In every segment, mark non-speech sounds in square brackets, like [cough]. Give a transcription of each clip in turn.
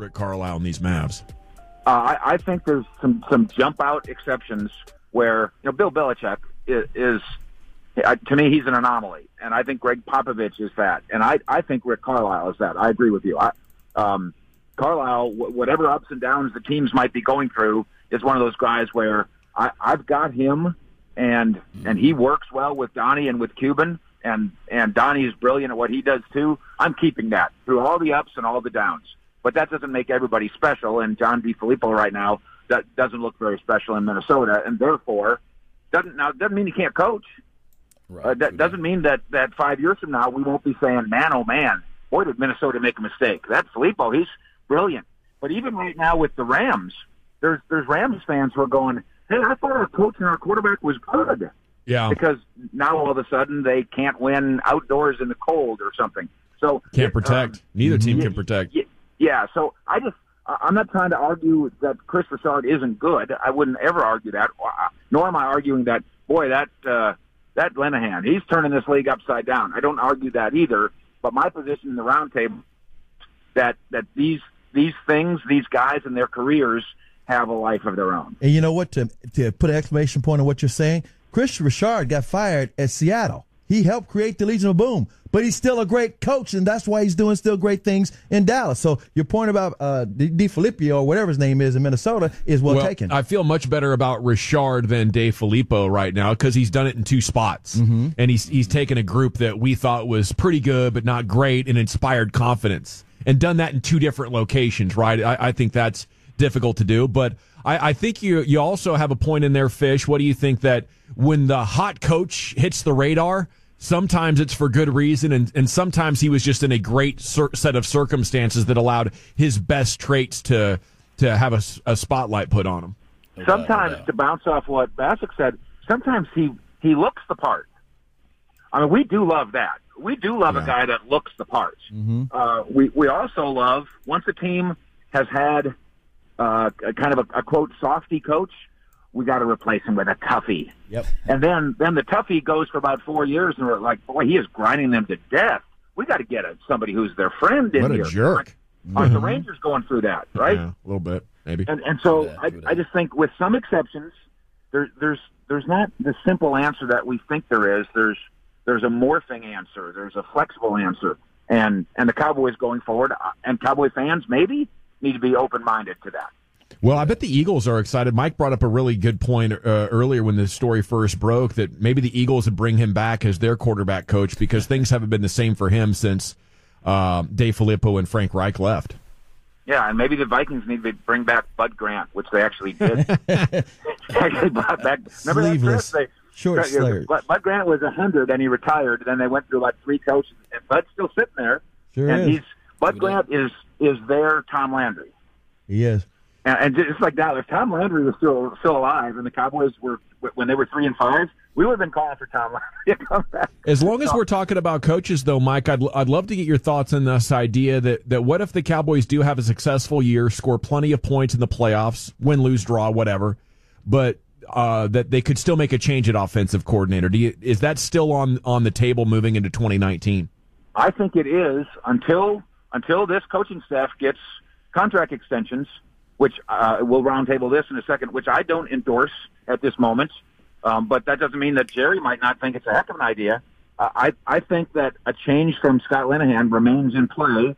Rick Carlisle and these Mavs. Uh, I, I think there's some some jump out exceptions where you know Bill Belichick is, is uh, to me he's an anomaly, and I think Gregg Popovich is that, and I I think Rick Carlisle is that. I agree with you. I, um, Carlisle, w- whatever ups and downs the teams might be going through, is one of those guys where I, I've got him, and and he works well with Donnie and with Cuban, and and Donnie is brilliant at what he does too. I'm keeping that through all the ups and all the downs, but that doesn't make everybody special. And John DeFilippo right now that doesn't look very special in Minnesota, and therefore doesn't now doesn't mean he can't coach. Right. Uh, that doesn't mean that that five years from now we won't be saying, "Man, oh man, boy did Minnesota make a mistake." DeFilippo, he's brilliant. But even right now with the Rams, there's there's Rams fans who are going, "Hey, I thought our coach and our quarterback was good." Yeah. Because now all of a sudden they can't win outdoors in the cold or something. So Can't protect. um, Neither team can protect. yeah, yeah, so I just I'm not trying to argue that Kris Richard isn't good. I wouldn't ever argue that. Uh, Nor am I arguing that boy that uh, that Linehan he's turning this league upside down. I don't argue that either. But my position in the roundtable that that these these things, these guys and their careers have a life of their own. And you know what? To to put an exclamation point on what you're saying, Kris Richard got fired at Seattle. He helped create the Legion of Boom, but he's still a great coach, and that's why he's doing still great things in Dallas. So your point about uh, DeFilippo or whatever his name is in Minnesota is well, Well, taken. I feel much better about Richard than Dave Filippo right now because he's done it in two spots, and he's he's taken a group that we thought was pretty good but not great and inspired confidence, and done that in two different locations. Right? I, I think that's difficult to do, but I, I think you you also have a point in there, Fish. What do you think that when the hot coach hits the radar? Sometimes it's for good reason, and, and sometimes he was just in a great cir- set of circumstances that allowed his best traits to to have a spotlight put on him. No doubt, no sometimes to bounce off what Bassick said, sometimes he he looks the part. I mean, we do love that. We do love a guy that looks the part. Uh, we we also love once a team has had uh, a kind of a, a quote softy coach, we got to replace him with a toughie. Yep. And then then the toughie goes for about four years, and we're like, boy, he is grinding them to death. We got to get a, somebody who's their friend in What a here. jerk. Aren't the Rangers going through that, right? Yeah, a little bit, maybe. And and so that, I, I just think with some exceptions, there, there's there's not the simple answer that we think there is. There's there's a morphing answer. There's a flexible answer. And and the Cowboys going forward, uh, and Cowboy fans maybe need to be open minded to that. Well, I bet the Eagles are excited. Mike brought up a really good point uh, earlier when the story first broke that maybe the Eagles would bring him back as their quarterback coach because things haven't been the same for him since uh, Dave Filippo and Frank Reich left. Yeah, and maybe the Vikings need to bring back Bud Grant, which they actually did. [laughs] actually brought back. Remember that, Sleeveless. Chris? They, Short Yeah. Bud, Bud Grant was a hundred, and he retired. Then they went through like three coaches, and Bud's still sitting there. Sure and is. he's Bud Grant is is their Tom Landry. He is. And, and just like that, if Tom Landry was still still alive, and the Cowboys were when they were three and five, we would have been calling for Tom Landry to come back. As long as we're talking about coaches, though, Mike, I'd, I'd love to get your thoughts on this idea that, that what if the Cowboys do have a successful year, score plenty of points in the playoffs, win, lose, draw, whatever, but uh, that they could still make a change at offensive coordinator? Do you, is that still on on the table moving into 2019? I think it is until until this coaching staff gets contract extensions, which uh, we'll roundtable this in a second, which I don't endorse at this moment. Um, but that doesn't mean that Jerry might not think it's a heck of an idea. Uh, I I think that a change from Scott Linehan remains in play,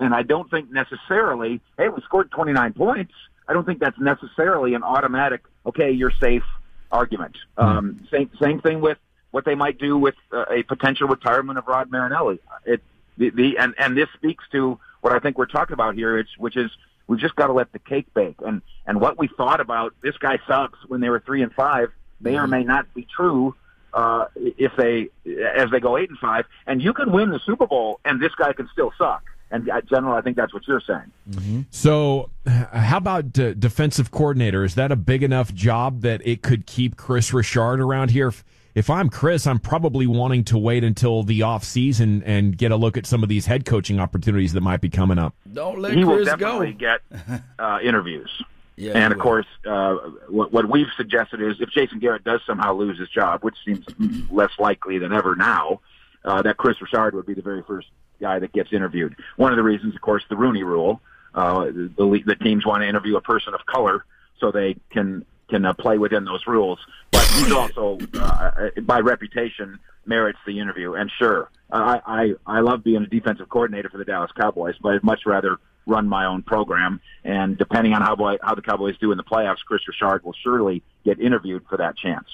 and I don't think necessarily. Hey, we scored 29 points. I don't think that's necessarily an automatic. Okay, you're safe argument. Um, same same thing with what they might do with uh, a potential retirement of Rod Marinelli. It the, the and and this speaks to what I think we're talking about here, it's, which is we've just got to let the cake bake. And and what we thought about this guy sucks when they were three and five may or may not be true uh, if they as they go eight and five. And you can win the Super Bowl, and this guy can still suck. And uh, general, I think that's what you're saying. So, how about d- defensive coordinator? Is that a big enough job that it could keep Kris Richard around here? If, if I'm Chris, I'm probably wanting to wait until the off season and get a look at some of these head coaching opportunities that might be coming up. Don't let he will Chris definitely go. get uh, interviews. [laughs] Yeah, and of will. course, uh, what, what we've suggested is if Jason Garrett does somehow lose his job, which seems less likely than ever now, uh, that Kris Richard would be the very first guy that gets interviewed. One of the reasons, of course, the Rooney Rule. Uh, the, the teams want to interview a person of color so they can can uh, play within those rules. But he's also, uh, by reputation, merits the interview. And sure, I, I I love being a defensive coordinator for the Dallas Cowboys, but I'd much rather run my own program. And depending on how how the Cowboys do in the playoffs, Kris Richard will surely get interviewed for that chance.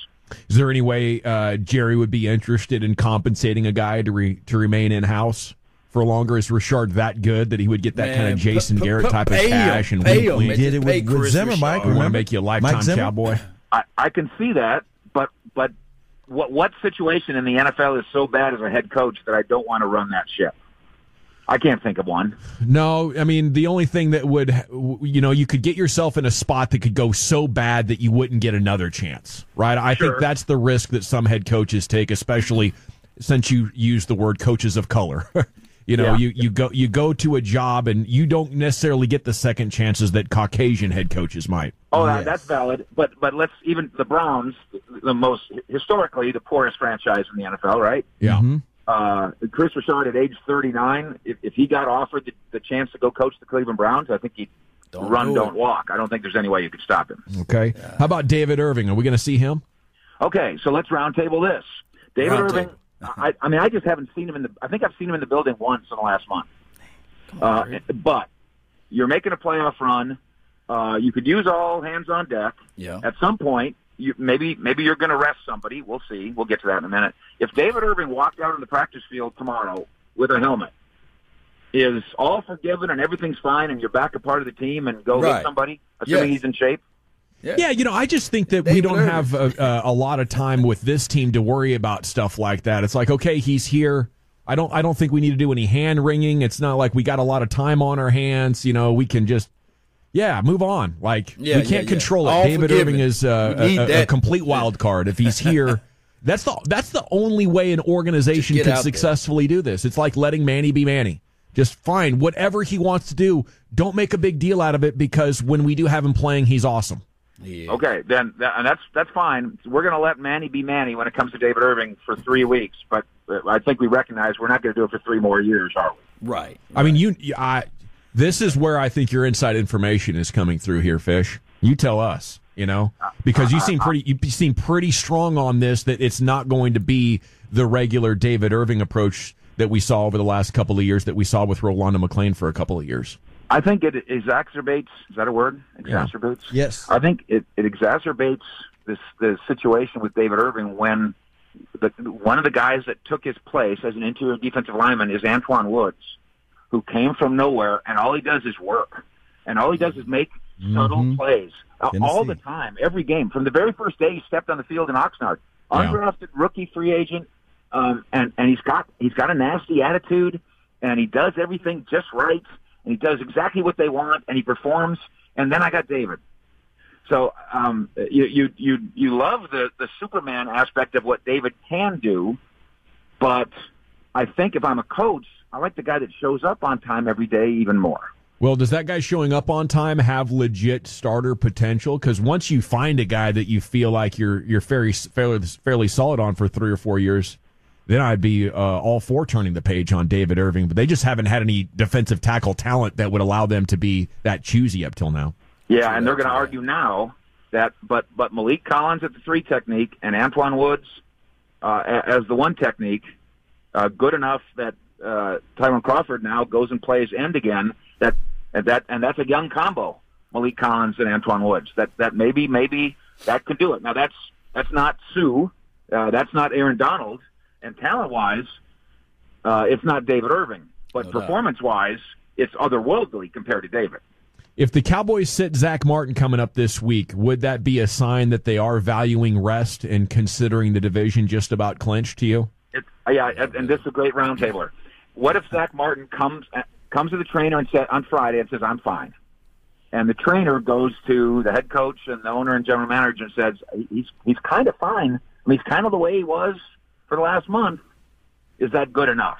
Is there any way uh, Jerry would be interested in compensating a guy to re, to remain in house? For longer? Is Richard that good that he would get that Man, kind of Jason p- Garrett type of cash him, and pay him. Did it with, with Zimmer, Mike? We want to make you a lifetime cowboy. I, I can see that, but but what what situation in the NFL is so bad as a head coach that I don't want to run that ship? I can't think of one. No, I mean the only thing that would you know you could get yourself in a spot that could go so bad that you wouldn't get another chance, right? I sure. think that's the risk that some head coaches take, especially since you use the word coaches of color. [laughs] You know, yeah. you, you go you go to a job and you don't necessarily get the second chances that Caucasian head coaches might. Oh, yes. that's valid. But but let's even the Browns, the most historically the poorest franchise in the NFL, right? Yeah. Mm-hmm. Uh, Kris Richard at age 39, if, if he got offered the, the chance to go coach the Cleveland Browns, I think he'd don't run, do not walk. I don't think there's any way you could stop him. Okay. Yeah. How about David Irving? Are we going to see him? Okay, so let's roundtable this. David round Irving. Table [laughs] I, I mean, I just haven't seen him in the. I think I've seen him in the building once in the last month. Uh, but you're making a playoff run. Uh, you could use all hands on deck. Yeah. At some point, you, maybe maybe you're going to rest somebody. We'll see. We'll get to that in a minute. If David Irving walked out on the practice field tomorrow with a helmet, is all forgiven and everything's fine, and you're back a part of the team and go right. hit somebody, assuming yes. he's in shape? Yeah. yeah, you know, I just think that we don't have a, a, lot of time with this team to worry about stuff like that. It's like, okay, he's here. I don't. I don't think we need to do any hand wringing. It's not like we got a lot of time on our hands. You know, we can just, yeah, move on. Like yeah, we can't yeah, control it. David forgiven. Irving is uh, a, a, complete wild card. If he's here, [laughs] that's the that's the only way an organization can successfully there. do this. It's like letting Manny be Manny. Just fine, whatever he wants to do. Don't make a big deal out of it because when we do have him playing, he's awesome. Yeah. Okay, then and that's that's fine. We're going to let Manny be Manny when it comes to David Irving for three weeks, but uh, I think we recognize we're not going to do it for three more years, are we? Right. right. I mean, you, I. This is where I think your inside information is coming through here, Fish. You tell us, you know, uh, because you seem pretty you seem pretty strong on this that it's not going to be the regular David Irving approach that we saw over the last couple of years that we saw with Rolando McClain for a couple of years. I think it exacerbates. Is that a word? Exacerbates. Yeah. Yes. I think it, it exacerbates this the situation with David Irving when the one of the guys that took his place as an interior defensive lineman is Antwaun Woods, who came from nowhere and all he does is work, and all he does is make subtle mm-hmm. plays Tennessee. all the time, every game. From the very first day he stepped on the field in Oxnard, undrafted yeah. rookie free agent, um, and and he's got he's got a nasty attitude, and he does everything just right and he does exactly what they want, and he performs. And then I got David. So um, you you you you love the the Superman aspect of what David can do, but I think if I'm a coach, I like the guy that shows up on time every day even more. Well, does that guy showing up on time have legit starter potential? Because once you find a guy that you feel like you're you're fairly fairly fairly solid on for three or four years, then I'd be uh, all for turning the page on David Irving. But they just haven't had any defensive tackle talent that would allow them to be that choosy up till now. Yeah, and they're going to argue now that, but but Maliek Collins at the three technique and Antwaun Woods uh, as the one technique, uh, good enough that uh, Tyrone Crawford now goes and plays end again. That and that and that's a young combo, Maliek Collins and Antwaun Woods. That that maybe maybe that could do it. Now that's that's not Suh, Uh, that's not Aaron Donald and talent wise, uh, it's not David Irving, but no performance wise, it's otherworldly compared to David. If the Cowboys sit Zack Martin coming up this week, would that be a sign that they are valuing rest and considering the division just about clinched to you? It, yeah, and this is a great roundtabler. What if Zack Martin comes comes to the trainer and said on Friday and says, "I'm fine," and the trainer goes to the head coach and the owner and general manager and says, "He's he's kind of fine. I mean, he's kind of the way he was for the last month, is that good enough?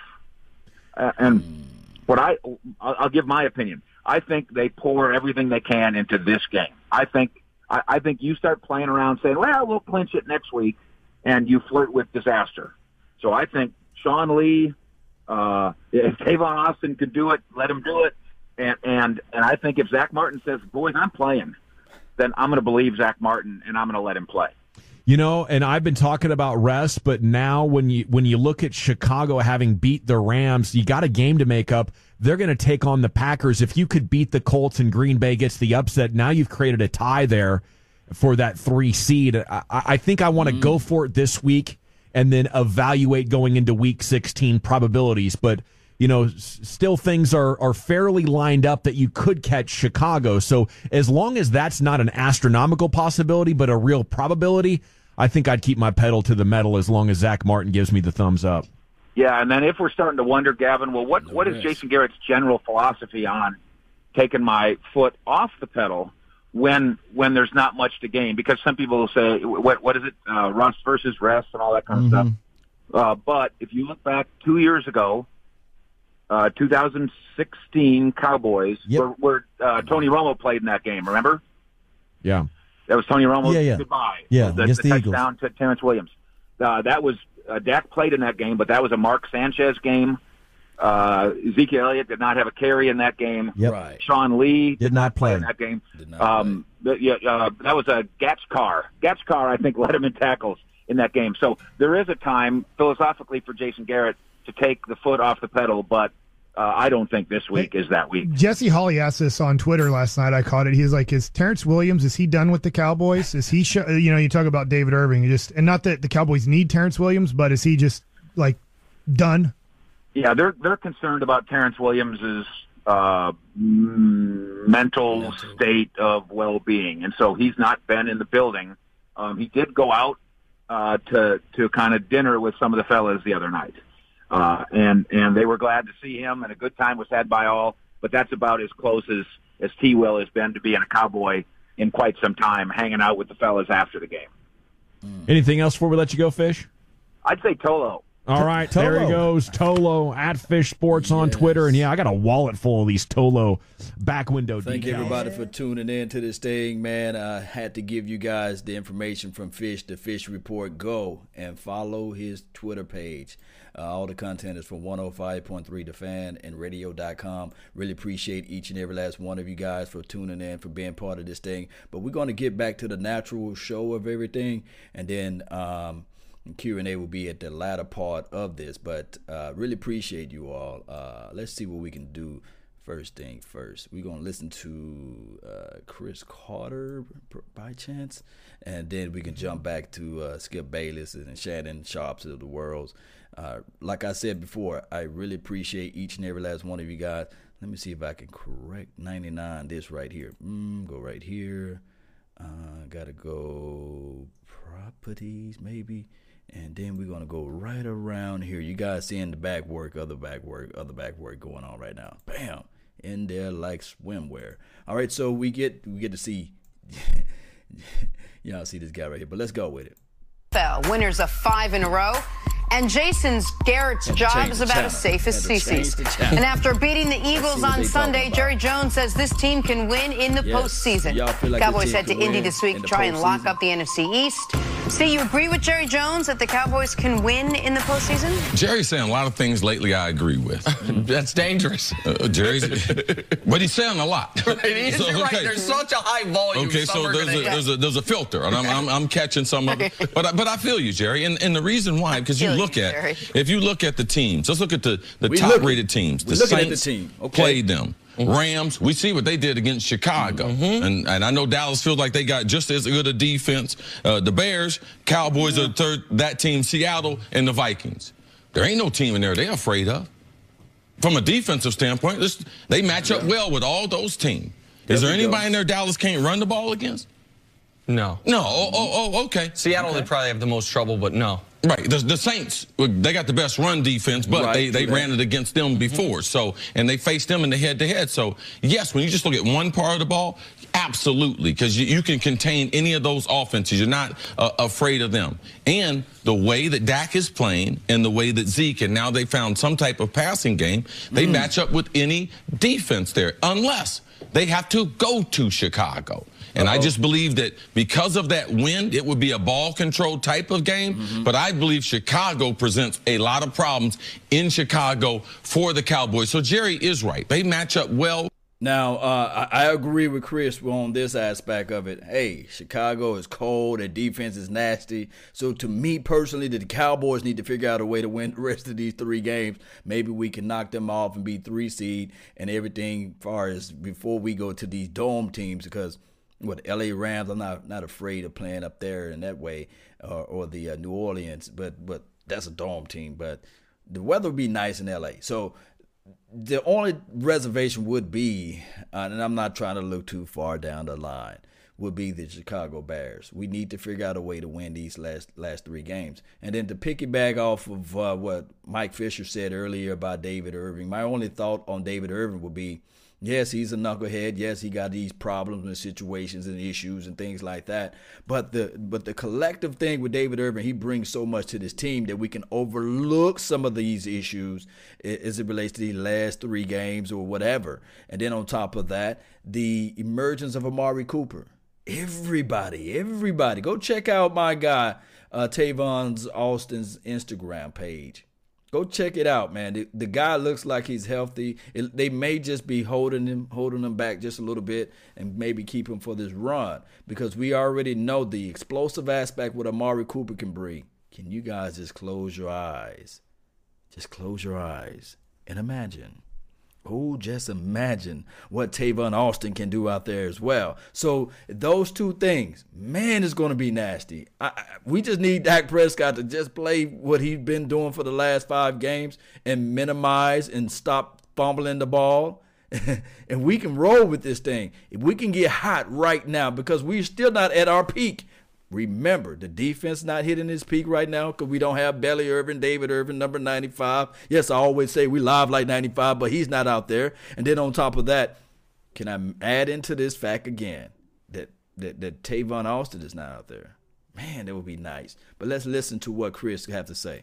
Uh, and what I, I'll give my opinion. I think they pour everything they can into this game. I think, I, I think you start playing around saying, well, we'll clinch it next week, and you flirt with disaster. So I think Sean Lee, Uh, [laughs] if Tavon Austin could do it, let him do it. And and and I think if Zack Martin says, "Boys, I'm playing," then I'm going to believe Zack Martin and I'm going to let him play. You know, and I've been talking about rest, but now when you when you look at Chicago having beat the Rams, you got a game to make up. They're going to take on the Packers. If you could beat the Colts and Green Bay gets the upset, now you've created a tie there for that three seed. I, I think I want to mm. go for it this week and then evaluate going into Week 16 probabilities, but you know, still things are, are fairly lined up that you could catch Chicago. So as long as that's not an astronomical possibility, but a real probability, I think I'd keep my pedal to the metal as long as Zack Martin gives me the thumbs up. Yeah, and then if we're starting to wonder, Gavin, well, what what is Jason Garrett's general philosophy on taking my foot off the pedal when when there's not much to gain? Because some people will say, what what is it, uh, rust versus rest and all that kind of mm-hmm. stuff. Uh, but if you look back two years ago, uh, 2016 Cowboys, yep. where, where uh, Tony Romo played in that game. Remember? Yeah, that was Tony Romo. Yeah, yeah. Goodbye. Yeah, the, the, the touchdown to Terrance Williams. Uh, that was uh, Dak played in that game, but that was a Mark Sanchez game. Uh, Ezekiel Elliott did not have a carry in that game. Yep. Right. Sean Lee did, did not play. in that game. Um, yeah, uh, that was a Gatchkar. Gatch Carr, I think, [laughs] led him in tackles in that game. So there is a time philosophically for Jason Garrett to take the foot off the pedal, but uh, I don't think this week hey, is that week. Jesse Holley asked this on Twitter last night. I caught it. He's like, "Is Terrance Williams? Is he done with the Cowboys? Is he? Sh-? You know, you talk about David Irving, just and not that the Cowboys need Terrance Williams, but is he just like done?" Yeah, they're they're concerned about Terrance Williams's uh, mental, mental state of well being, and so he's not been in the building. Um, he did go out uh, to to kind of dinner with some of the fellas the other night. Uh, and and they were glad to see him, and a good time was had by all. But that's about as close as as T. Will has been to being a cowboy in quite some time, hanging out with the fellas after the game. Anything else before we let you go, Fish? I'd say Tolo. All right, Tolo. there he goes, Tolo at Fish Sports on yes. Twitter, and yeah, I got a wallet full of these Tolo back window. Thank decals. everybody for tuning in to this thing, man. I had to give you guys the information from Fish, the Fish Report. Go and follow his Twitter page. Uh, all the content is from 105.3 The Fan and Radio.com. Really appreciate each and every last one of you guys for tuning in, for being part of this thing. But we're going to get back to the natural show of everything, and then. Um, Q&A will be at the latter part of this, but uh, really appreciate you all. Uh, let's see what we can do first thing first. We're going to listen to uh, Cris Carter by chance, and then we can jump back to uh, Skip Bayless and Shannon Sharpes of the world. Uh, like I said before, I really appreciate each and every last one of you guys. Let me see if I can correct 99 this right here. Mm, go right here. Uh, gotta go properties maybe and then we're gonna go right around here. You guys seeing the back work, other back work, other back work going on right now. Bam, in there like swimwear. All right, so we get we get to see. [laughs] y'all see this guy right here, but let's go with it. Winners of five in a row. And Jason Garrett's job is about as safe as CC's. And after beating the Eagles on Sunday, Jerry Jones says this team can win in the yes. postseason. Like Cowboys head to Indy this week to try and lock up the NFC East. See, you agree with Jerry Jones that the Cowboys can win in the postseason? Jerry's saying a lot of things lately I agree with. [laughs] That's dangerous. Uh, Jerry's, [laughs] but he's saying a lot. [laughs] Right, he so, okay. right. There's such a high volume. Okay, so there's a, there's a, there's a filter, and I'm, I'm, I'm catching some of it. But I, but I feel you, Jerry, and, and the reason why because you look at if you look at the teams, let's look at the, the top rated teams. The Saints the team. Okay. played them. Mm-hmm. Rams, we see what they did against Chicago. Mm-hmm. And, and I know Dallas feels like they got just as good a defense. Uh, the Bears, Cowboys are third, that team, Seattle, and the Vikings. There ain't no team in there they're afraid of. From a defensive standpoint, they match up well with all those teams. Is there anybody go. in there Dallas can't run the ball against? No. No. Oh, oh, oh okay. Seattle okay. they probably have the most trouble, but no. Right. The, the, Saints, they got the best run defense, but right. they, they ran it against them mm-hmm. before. So, and they faced them in the head to head. So, yes, when you just look at one part of the ball, absolutely, because you, you, can contain any of those offenses. You're not uh, afraid of them. And the way that Dak is playing and the way that Zeke, and now they found some type of passing game, they mm. match up with any defense there, unless they have to go to Chicago. And Uh-oh. I just believe that because of that wind, it would be a ball control type of game. Mm-hmm. But I believe Chicago presents a lot of problems in Chicago for the Cowboys. So Jerry is right. They match up well. Now, uh, I, I, agree with Chris on this aspect of it. Hey, Chicago is cold. Their defense is nasty. So, to me personally, the Cowboys need to figure out a way to win the rest of these three games. Maybe we can knock them off and be three seed and everything far as before we go to these dome teams because what LA Rams, I'm not not afraid of playing up there in that way, or, or the uh, New Orleans, but but that's a dome team. But the weather would be nice in LA. So the only reservation would be, uh, and I'm not trying to look too far down the line, would be the Chicago Bears. We need to figure out a way to win these last last three games. And then to piggyback off of uh, what Mike Fisher said earlier about David Irving, my only thought on David Irving would be Yes, he's a knucklehead. Yes, he got these problems and situations and issues and things like that. But the but the collective thing with David Irving, he brings so much to this team that we can overlook some of these issues as it relates to the last three games or whatever. And then on top of that, the emergence of Amari Cooper. Everybody, everybody, go check out my guy uh, Tavon Austin's Instagram page. Go check it out, man. The, the guy looks like he's healthy. It, they may just be holding him, holding him back just a little bit, and maybe keep him for this run because we already know the explosive aspect what Amari Cooper can bring. Can you guys just close your eyes? Just close your eyes and imagine Oh, just imagine what Tavon Austin can do out there as well. So those two things, man, is going to be nasty. I, I, we just need Dak Prescott to just play what he's been doing for the last five games and minimize and stop fumbling the ball. [laughs] and we can roll with this thing. If we can get hot right now, because we're still not at our peak. Remember, the defense not hitting its peak right now because we don't have Belly Irvin, David Irvin, number 95. Yes, I always say we live like 95, but he's not out there. And then on top of that, can I add into this fact again that, that, that Tavon Austin is not out there? Man, that would be nice. But let's listen to what Chris have to say.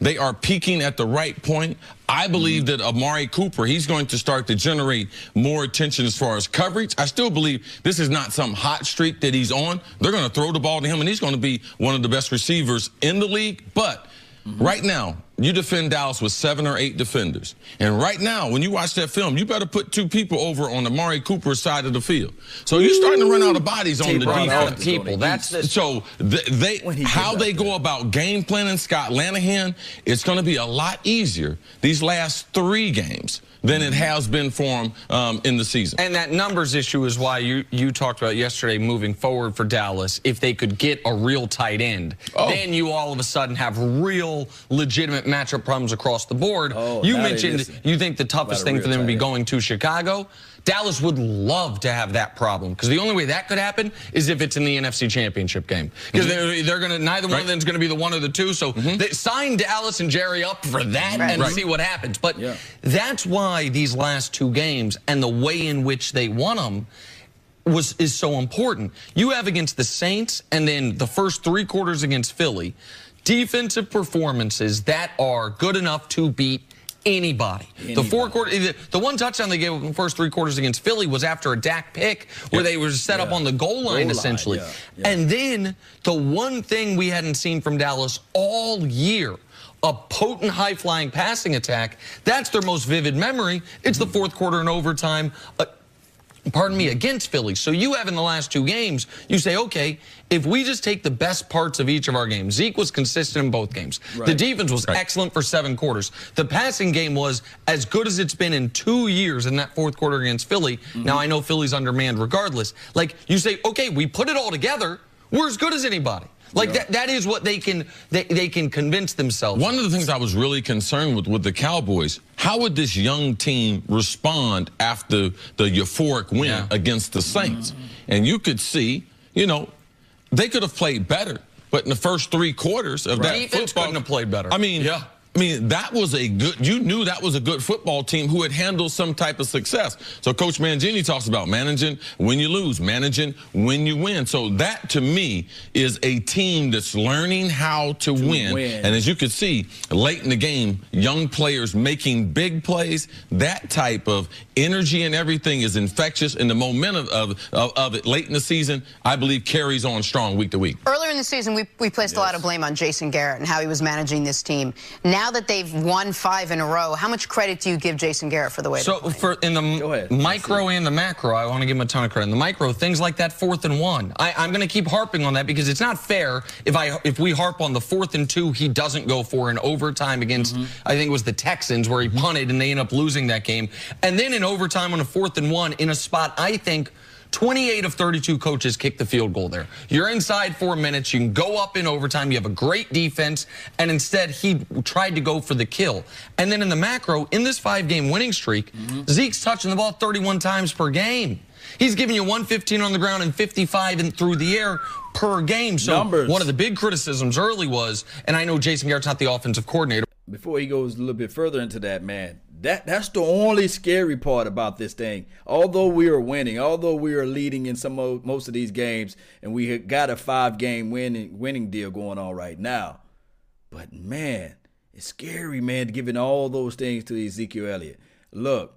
They are peaking at the right point. I believe that Amari Cooper, he's going to start to generate more attention as far as coverage. I still believe this is not some hot streak that he's on. They're going to throw the ball to him, and he's going to be one of the best receivers in the league. But Mm-hmm. Right now, you defend Dallas with seven or eight defenders. And right now, when you watch that film, you better put two people over on the Amari Cooper side of the field. So you're starting to run out of bodies on the defense. people. That's the, so they how they go about game planning Scott Linehan. It's going to be a lot easier these last three games than it has been for him um, in the season. And that numbers issue is why you, you talked about yesterday moving forward for Dallas. If they could get a real tight end, oh. then you all of a sudden have real legitimate matchup problems across the board. Oh, you mentioned you think the toughest thing for them would be going to Chicago. Dallas would love to have that problem because the only way that could happen is if it's in the NFC Championship game because mm-hmm. they're, they're going to neither right. one of them is going to be the one or the two. So mm-hmm. they sign Dallas and Jerry up for that right. and right. see what happens. But yeah. that's why these last two games and the way in which they won them was is so important. You have against the Saints and then the first three quarters against Philly defensive performances that are good enough to beat anybody. anybody. The four quarter, the, the, one touchdown they gave in the first three quarters against Philly was after a Dak pick where yep. they were set yeah. up on the goal line goal essentially. Line, yeah. Yeah. And then the one thing we hadn't seen from Dallas all year a potent high flying passing attack. That's their most vivid memory. It's the fourth quarter and overtime. Uh, pardon me, against Philly. So you have in the last two games, you say, okay, if we just take the best parts of each of our games, Zeke was consistent in both games. Right. The defense was right. excellent for seven quarters. The passing game was as good as it's been in two years in that fourth quarter against Philly. Mm-hmm. Now, I know Philly's undermanned regardless. Like, you say, okay, we put it all together. We're as good as anybody. Like yeah. that, that is what they can they, they can convince themselves. One of the things I was really concerned with with the Cowboys, how would this young team respond after the euphoric win yeah. against the Saints? And you could see, you know, they could have played better, but in the first three quarters of right. that Defense football, couldn't have played better. I mean, yeah. I mean, that was a good, you knew that was a good football team who had handled some type of success. So Coach Mangini talks about managing when you lose, managing when you win. So that to me is a team that's learning how to, to win. win. And as you can see, late in the game, young players making big plays, that type of energy and everything is infectious. And the momentum of, of, of it late in the season, I believe, carries on strong week to week. Earlier in the season, we, we placed yes. a lot of blame on Jason Garrett and how he was managing this team. Now that they've won five in a row, how much credit do you give Jason Garrett for the way? So for in the micro and the macro, I want to give him a ton of credit. In the micro, things like that fourth and one, I, I'm going to keep harping on that because it's not fair if I if we harp on the fourth and two, he doesn't go for in overtime against mm -hmm. I think it was the Texans where he punted and they end up losing that game, and then in overtime on a fourth and one in a spot I think 28 of 32 coaches kick the field goal there. You're inside four minutes. You can go up in overtime. You have a great defense. And instead, he tried to go for the kill. And then in the macro, in this five game winning streak, mm -hmm. Zeke's touching the ball 31 times per game. He's giving you 115 on the ground and 55 in, through the air per game. So Numbers. one of the big criticisms early was, and I know Jason Garrett's not the offensive coordinator. Before he goes a little bit further into that, man, that that's the only scary part about this thing. Although we are winning, although we are leading in some of, most of these games, and we got a five game winning winning deal going on right now. But man, it's scary, man, giving all those things to Ezekiel Elliott. Look,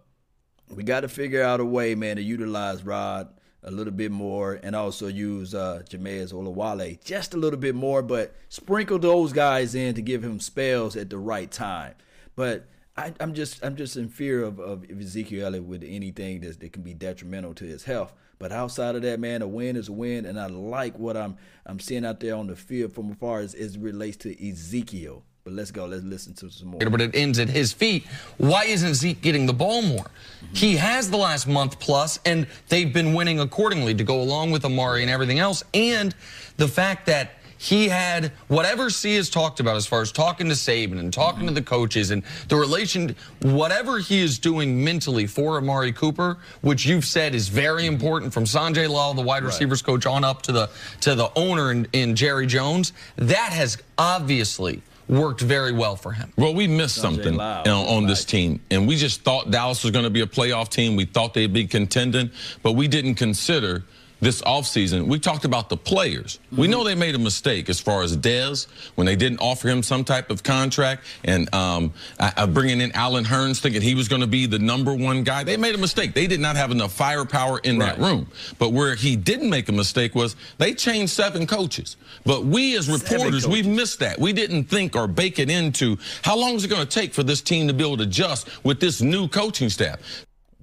we got to figure out a way, man, to utilize Rod a little bit more and also use uh, Jamize Olawale just a little bit more, but sprinkle those guys in to give him spells at the right time. But I, am just I'm just in fear of, of Ezekiel Elliott with anything that, that can be detrimental to his health. But outside of that, man, a win is a win, and I like what I'm I'm seeing out there on the field from afar as, as it relates to Ezekiel. But let's go. Let's listen to some more. But it ends at his feet. Why isn't Zeke getting the ball more? Mm-hmm. He has the last month plus, and they've been winning accordingly to go along with Amari and everything else. And the fact that he had whatever C has talked about as far as talking to Saban and talking to the coaches and the relation, whatever he is doing mentally for Amari Cooper, which you've said is very important from Sanjay Lal, the wide receivers right. coach, on up to the to the owner in, in Jerry Jones, that has obviously worked very well for him. Well, we missed something on, on this team, and we just thought Dallas was going to be a playoff team. We thought they'd be contending, but we didn't consider – this offseason, we talked about the players. Mm -hmm. We mm-hmm. know they made a mistake as far as Dez when they didn't offer him some type of contract and um, uh, bringing in Allen Hurns thinking he was going to be the number one guy. They made a mistake. They did not have enough firepower in right. that room. But where he didn't make a mistake was they changed seven coaches. But we as reporters, we missed that. We didn't think or bake it into how long is it going to take for this team to be able to adjust with this new coaching staff.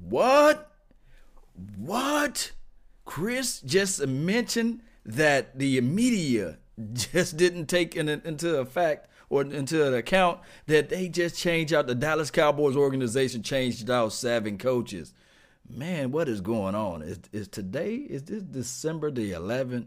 What? What? Chris just mentioned that the media [laughs] just didn't take in, into effect or into account that they just changed out the Dallas Cowboys organization changed out seven coaches. Man, what is going on? Is is today? Is this December the 11th?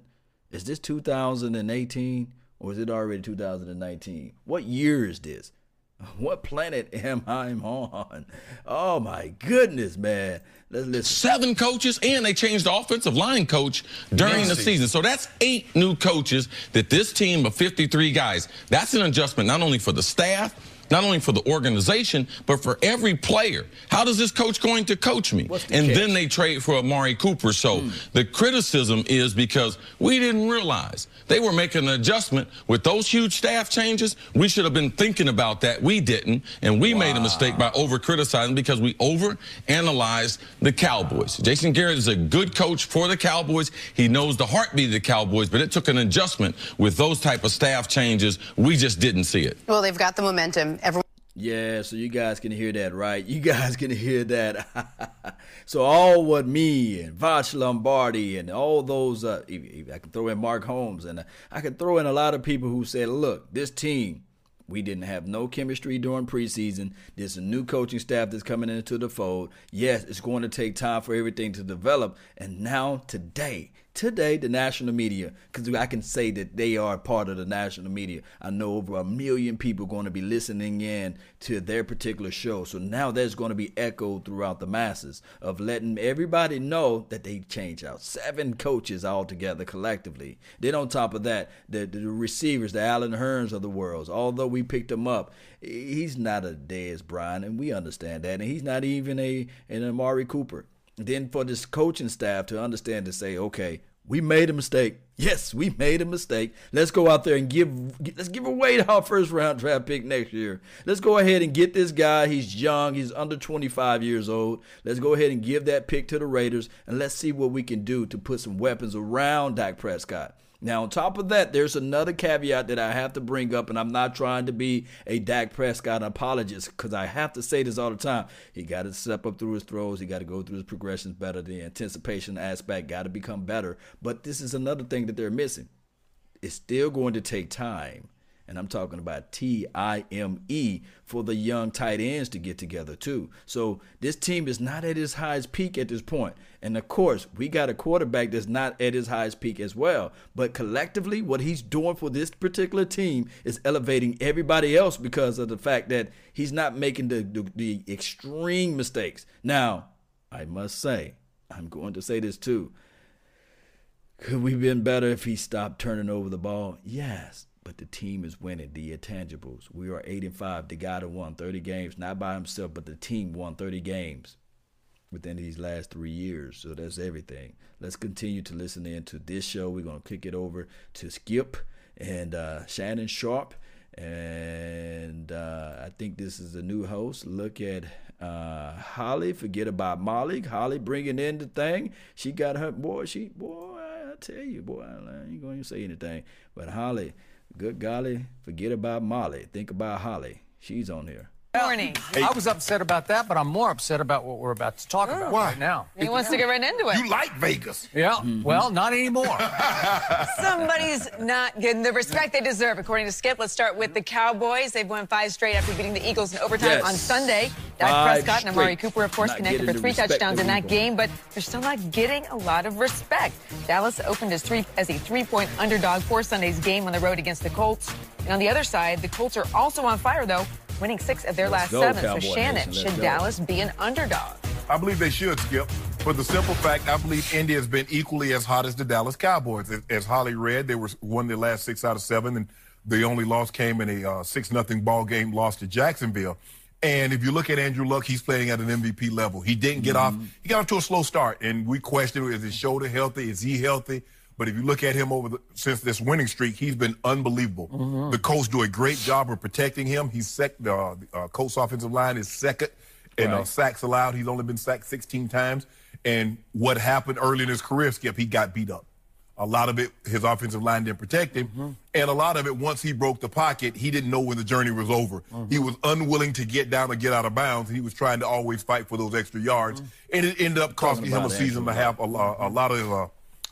Is this 2018 or is it already 2019? What year is this? [laughs] What planet am I on? Oh my goodness, man. Let's listen. Seven coaches, and they changed the offensive line coach during the season. So that's eight new coaches that this team of 53 guys, that's an adjustment not only for the staff, not only for the organization, but for every player. How does this coach going to coach me? The and then they trade for Amari Cooper. So mm. the criticism is because we didn't realize they were making an adjustment with those huge staff changes. We should have been thinking about that. We didn't. And we wow. made a mistake by over criticizing because we over analyzed the Cowboys. Jason Garrett is a good coach for the Cowboys. He knows the heartbeat of the Cowboys, but it took an adjustment with those type of staff changes. We just didn't see it. Well, they've got the momentum everyone. Yeah, so you guys can hear that, right? You guys can hear that. [laughs] so all what me and Voch Lombardi and all those, uh, I can throw in Mark Holmes and uh, I can throw in a lot of people who said, look, this team, we didn't have no chemistry during preseason. There's a new coaching staff that's coming into the fold. Yes, it's going to take time for everything to develop. And now today, today the national media because I can say that they are part of the national media. I know over a million people going to be listening in to their particular show. So now there's going to be echoed throughout the masses of letting everybody know that they change out seven coaches altogether collectively. Then on top of that, the, the receivers, the Allen Hurns of the world, although we picked him up, he's not a Dez Bryant, and we understand that, and he's not even a an Amari Cooper. Then for this coaching staff to understand to say, okay, we made a mistake. Yes, we made a mistake. Let's go out there and give let's give away our first round draft pick next year. Let's go ahead and get this guy. He's young. He's under 25 years old. Let's go ahead and give that pick to the Raiders and let's see what we can do to put some weapons around Dak Prescott. Now, on top of that, there's another caveat that I have to bring up, and I'm not trying to be a Dak Prescott apologist because I have to say this all the time. He got to step up through his throws, he got to go through his progressions better. The anticipation aspect got to become better. But this is another thing that they're missing. It's still going to take time and I'm talking about T I M E for the young tight ends to get together too. So this team is not at its highest peak at this point. And of course, we got a quarterback that's not at his highest peak as well. But collectively, what he's doing for this particular team is elevating everybody else because of the fact that he's not making the, the, the extreme mistakes. Now, I must say, I'm going to say this too. Could we have been better if he stopped turning over the ball? Yes but the team is winning the intangibles. We are eight and five. The guy that won 30 games, not by himself, but the team won 30 games within these last three years. So that's everything. Let's continue to listen in to this show. We're gonna kick it over to Skip and uh, Shannon Sharpe. And uh, I think this is a new host. Look at uh, Holly. Forget about Molly. Holly bringing in the thing. She got her boy. She boy. I tell you, boy. I ain't going to say anything. But Holly, Good golly, forget about Molly. Think about Holly. She's on here. Oh. Morning. I was upset about that, but I'm more upset about what we're about to talk oh. about Why? right now. He wants to get right into it. You like Vegas. Yeah, well, not anymore. [laughs] Somebody's not getting the respect they deserve, according to Skip. Let's start with the Cowboys. They've won five straight after beating the Eagles in overtime Yes. on Sunday. Dak Five Prescott and Amari. Cooper, of course, Not connected for three touchdowns in that game, but they're still not getting a lot of respect. Dallas opened as three as a three-point underdog for Sunday's game on the road against the Colts. And on the other side, the Colts are also on fire, though, winning six of their Let's last go, seven. Cowboy so Shannon, should go. Dallas be an underdog? I believe they should, Skip. For the simple fact, I believe Indy has been equally as hot as the Dallas Cowboys. As, as Holly read, they were won their last six out of seven, and the only loss came in a uh, six nothing ball game loss to Jacksonville. And if you look at Andrew Luck, he's playing at an MVP level. He didn't get off. He got off to a slow start, and we questioned: Is his shoulder healthy? Is he healthy? But if you look at him over the, since this winning streak, he's been unbelievable. The Colts do a great job of protecting him. He's sec. The uh, uh, Colts offensive line is second in uh, sacks allowed. He's only been sacked 16 times. And what happened early in his career, Skip, he got beat up. A lot of it, his offensive line didn't protect him. And a lot of it, once he broke the pocket, he didn't know when the journey was over. He was unwilling to get down or get out of bounds. He was trying to always fight for those extra yards. And it ended up costing him a season and a half, a, a lot of uh,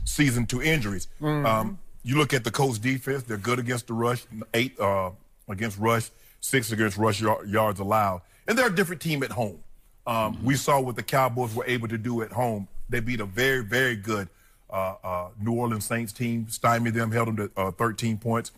season two injuries. Um, you look at the Colts defense, they're good against the rush, eight uh, against rush, six against rush yar- yards allowed. And they're a different team at home. Um, We saw what the Cowboys were able to do at home. They beat a very, very good uh, uh, New Orleans Saints team, stymied them, held them to uh, 13 points.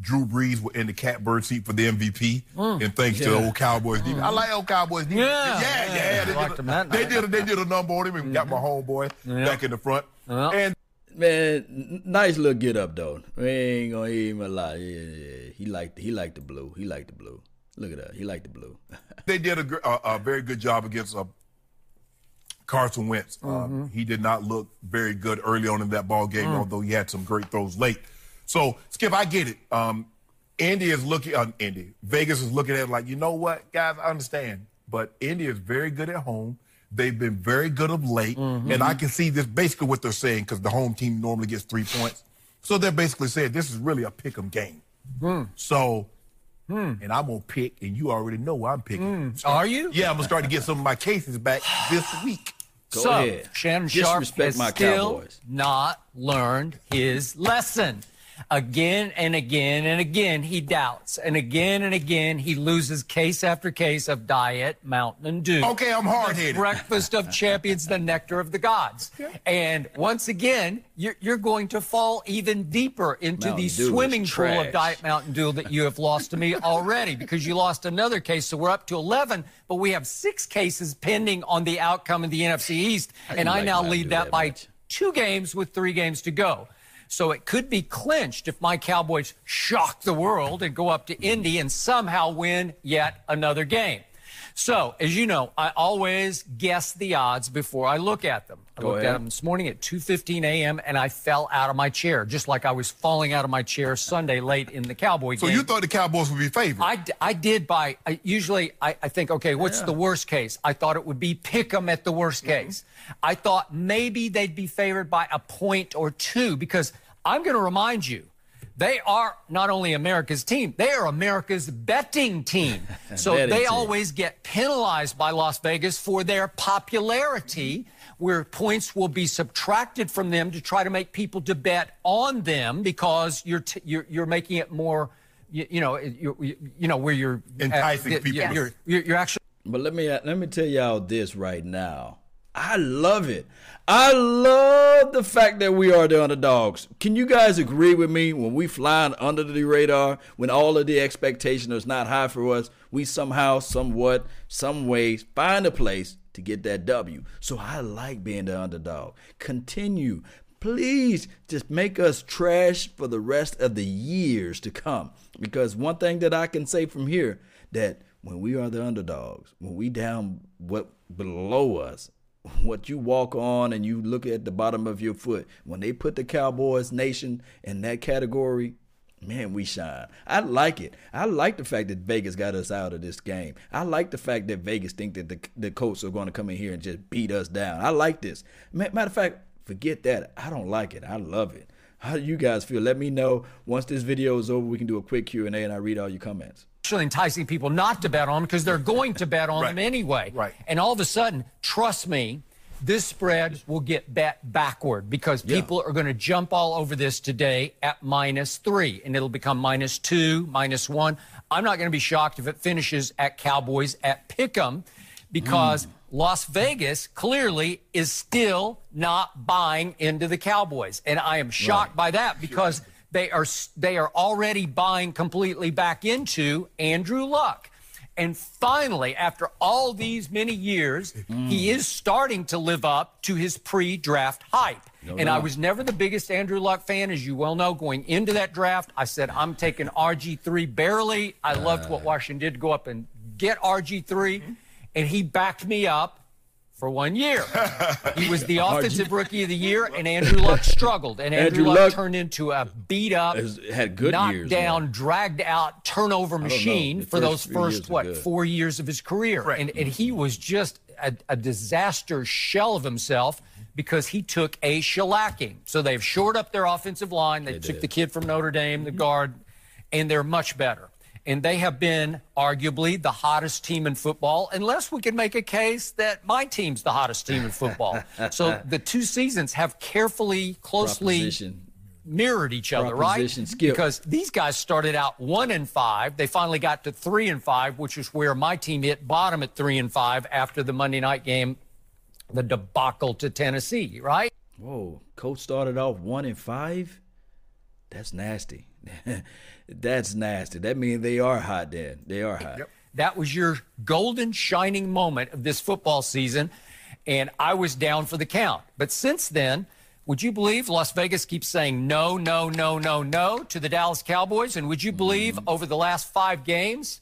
Drew Brees was in the catbird seat for the MVP, and thanks to the old Cowboys defense. I like old Cowboys defense. Yeah. yeah, yeah. They, did, a, they did a, they did a number on him and got my homeboy back in the front. Yeah. And Man, nice little get up though. We ain't gonna even lie. Yeah, yeah, yeah. He liked he liked the blue. He liked the blue. Look at that. He liked the blue. [laughs] they did a, a, a very good job against uh, Carson Wentz. Um, he did not look very good early on in that ball game, although he had some great throws late. So, Skip, I get it. Um, Indy is looking, uh, Indy, Vegas is looking at it like, you know what, guys, I understand. But Indy is very good at home. They've been very good of late. Mm-hmm. And I can see this basically what they're saying because the home team normally gets three points. So they're basically saying this is really a pick 'em game. Hmm. So, hmm. and I'm going to pick, and you already know I'm picking. Hmm. Are you? Yeah, I'm gonna start to get some of my cases back this [sighs] week. Go so, ahead. Shannon Sharpe Disrespect has my still Cowboys. not learned his lesson. Again and again and again, he doubts. And again and again, he loses case after case of diet, Mountain Dew. Okay, I'm hard headed. Breakfast of champions, the nectar of the gods. And once again, you're, you're going to fall even deeper into Mountain the Dew swimming pool trash. of Diet Mountain Dew that you have lost to me [laughs] already because you lost another case. So we're up to 11, but we have six cases pending on the outcome of the NFC East. do And I like now Mountain lead that that by much? two games with three games to go. So it could be clinched if my Cowboys shock the world and go up to Indy and somehow win yet another game. So, as you know, I always guess the odds before I look at them. I Go looked ahead. at them this morning at 2:15 a.m. and I fell out of my chair, just like I was falling out of my chair Sunday late in the Cowboy So game. So you thought the Cowboys would be favored? I, d- I did by I, usually I, I think okay what's the worst case I thought it would be pick 'em at the worst mm-hmm. case I thought maybe they'd be favored by a point or two because I'm going to remind you they are not only America's team they are America's betting team [laughs] so Betting they team. always get penalized by Las Vegas for their popularity where points will be subtracted from them to try to make people to bet on them because you're t- you're, you're making it more you, you know you, you you know where you're Enticing uh, people. You're, you're, you're actually But let me let me tell y'all this right now. I love it. I love the fact that we are the underdogs. Can you guys agree with me when we flying under the radar, when all of the expectation is not high for us, we somehow, somewhat, some ways find a place to get that W. So I like being the underdog. Continue. Please just make us trash for the rest of the years to come. Because one thing that I can say from here that when we are the underdogs, when we down what below us, what you walk on and you look at the bottom of your foot, when they put the Cowboys Nation in that category, man, we shine. I like it. I like the fact that Vegas got us out of this game. I like the fact that Vegas think that the the Colts are going to come in here and just beat us down. I like this. Matter of fact, forget that. I don't like it. I love it. How do you guys feel? Let me know once this video is over. We can do a quick Q and A, and I read all your comments. Enticing people not to bet on them because they're going to bet on them anyway. Right. And all of a sudden, trust me, this spread will get bet backward because people are going to jump all over this today at minus three, and it'll become minus two, minus one. I'm not going to be shocked if it finishes at Cowboys at Pick'em because hmm. Las Vegas clearly is still not buying into the Cowboys, and I am shocked by that because they are they are already buying completely back into Andrew Luck. And finally, after all these many years, mm. he is starting to live up to his pre-draft hype. and I was never the biggest Andrew Luck fan, as you well know. Going into that draft, I said I'm taking RG3 barely. I loved what uh. Washington did to go up and get RG3, mm-hmm. and he backed me up for one year. he was the [laughs] offensive rookie of the year, and Andrew Luck struggled. And Andrew, Andrew Luck, Luck turned into a beat up, has had good knocked years, down, man. dragged out turnover machine for those first few years first were what good. four years of his career, and and he was just a, a disaster shell of himself because he took a shellacking. So they've shored up their offensive line. They, took the kid from Notre Dame, the mm-hmm. guard, and they're much better. And they have been arguably the hottest team in football, unless we can make a case that my team's the hottest team in football. so [laughs] the two seasons have carefully, closely mirrored each other, right? Skip. Because these guys started out one and five. They finally got to three and five, which is where my team hit bottom at three and five after the Monday night game, the debacle to Tennessee, right? Whoa, coach started off one and five. That's nasty. [laughs] That's nasty. That means they are hot. Then they are hot. That was your golden shining moment of this football season, and I was down for the count. But since then, would you believe Las Vegas keeps saying no, no, no, no, no to the Dallas Cowboys? And would you believe mm-hmm. over the last five games,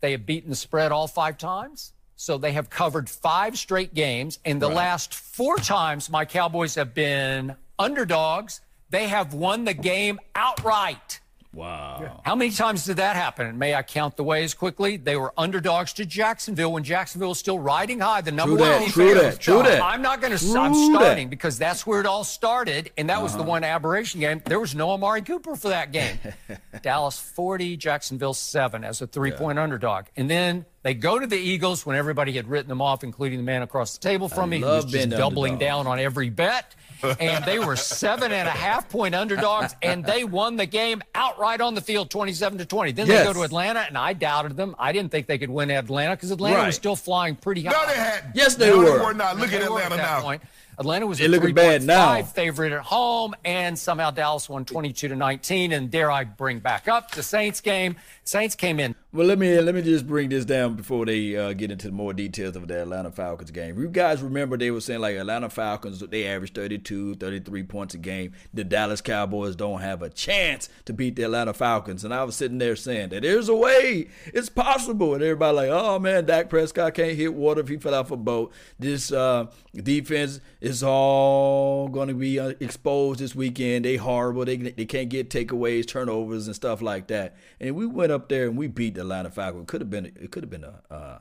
they have beaten the spread all five times? So they have covered five straight games. And the last four times my Cowboys have been underdogs, they have won the game outright. Wow. How many times did that happen? And may I count the ways quickly? They were underdogs to Jacksonville when Jacksonville was still riding high. The number True one that, team true favorite. that, true that. I'm not going to. True I'm starting because that's where it all started, and that was Uh-huh. the one aberration game. There was no Amari Cooper for that game. [laughs] Dallas 40, Jacksonville seven as a three point underdog, and then They go to the Eagles when everybody had written them off, including the man across the table from I me, who love was just doubling underdog. down on every bet. and they were seven and a half point underdogs, and they won the game outright on the field, twenty-seven to twenty. Then Yes. they go to Atlanta, and I doubted them. I didn't think they could win Atlanta because Atlanta Right. was still flying pretty high. No, they hadn't. Yes, they no, were. They were not. Look They at were Atlanta that now. point. Atlanta was They a looking bad 3.5 now. favorite at home, and somehow Dallas won 22 to 19. And dare I bring back up the Saints game? Saints came in Well, let me let me just bring this down before they uh, get into more details of the Atlanta Falcons game. You guys remember they were saying like Atlanta Falcons they average 32, 33 points a game. The Dallas Cowboys don't have a chance to beat the Atlanta Falcons. And I was sitting there saying that there's a way, it's possible. And everybody like, oh man, Dak Prescott can't hit water if he fell off a boat. This uh, defense is all going to be uh, exposed this weekend. They horrible. They they can't get takeaways, turnovers, and stuff like that. And we went up there and we beat the Atlanta Falcons. It could have been it could have been a uh,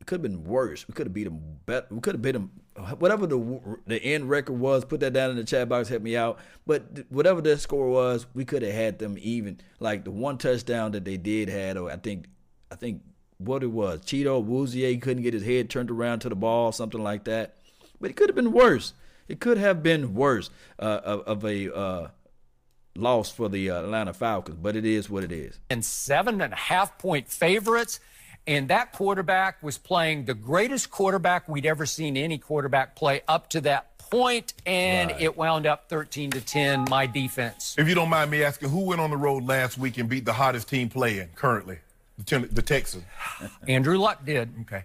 it could have been worse. We could have beat them better. We could have beat them. Whatever the the end record was, put that down in the chat box. Help me out. But whatever the score was, we could have had them even. Like the one touchdown that they did had, or I think, I think what it was, Chido Awuzie couldn't get his head turned around to the ball, something like that. But it could have been worse. It could have been worse uh, of, of a uh, loss for the uh, Atlanta Falcons. But it is what it is. and seven and a half point favorites. And that quarterback was playing the greatest quarterback we'd ever seen any quarterback play up to that point, and Right. it wound up 13 to 10. My defense. If you don't mind me asking, who went on the road last week and beat the hottest team playing currently? The, Ten- the Texans. Andrew Luck did. Okay.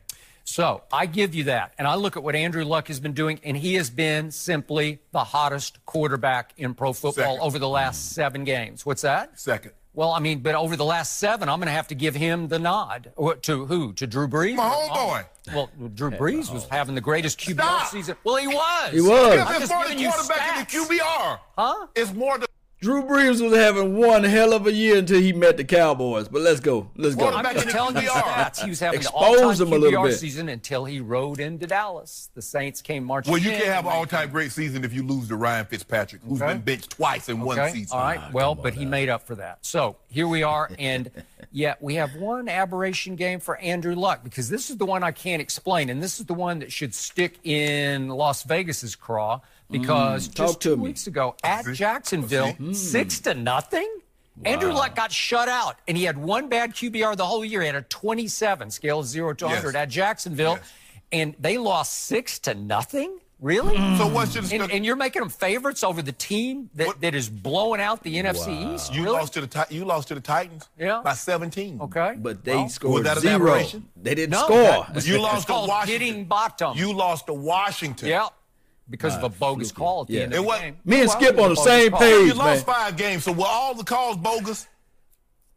So I give you that. And I look at what Andrew Luck has been doing, and he has been simply the hottest quarterback in pro football Second. over the last seven games. What's that? Second. Well, I mean, but over the last seven, I'm going to have to give him the nod. Or To who? To Drew Brees? My homeboy. Oh. Well, Drew Brees oh. was having the greatest QBR Stop. season. Well, he was. He was. Yeah, I'm just more the giving you quarterback in the. QBR. Huh? It's more the Drew Brees was having one hell of a year until he met the Cowboys. But let's go. Let's go. I'm Back just in the telling you [laughs] QBR. stats. He was having Expose the all-time him a little QBR season until he rode into Dallas. The Saints came marching Well, you in. can't have an all-time great season if you lose to Ryan Fitzpatrick, who's Okay. been benched twice in one season. All right. Ah, well, but he made up for that. So here we are, and [laughs] yet we have one aberration game for Andrew Luck because this is the one I can't explain, and this is the one that should stick in Las Vegas's craw because mm. talk just to two me. weeks ago at See? Jacksonville, six to nothing. Andrew Luck got shut out, and he had one bad QBR the whole year. He had a 27 scale of zero to 100 Yes. at Jacksonville, Yes. and they lost six to nothing. Really? Hmm. So what should have And, and you're making them favorites over the team that, What- that is blowing out the NFC East. you really? lost to the you lost to the Titans. Yeah. By 17. Okay. But they Well, scored Was that an zero. They didn't no, score. that You lost to Washington. Hitting bottom. You lost to Washington. yeah, because of a uh, bogus call at the Yeah. end It of the wa- game. Me and Skip on the same call. page. You lost man. five games, so were all the calls bogus?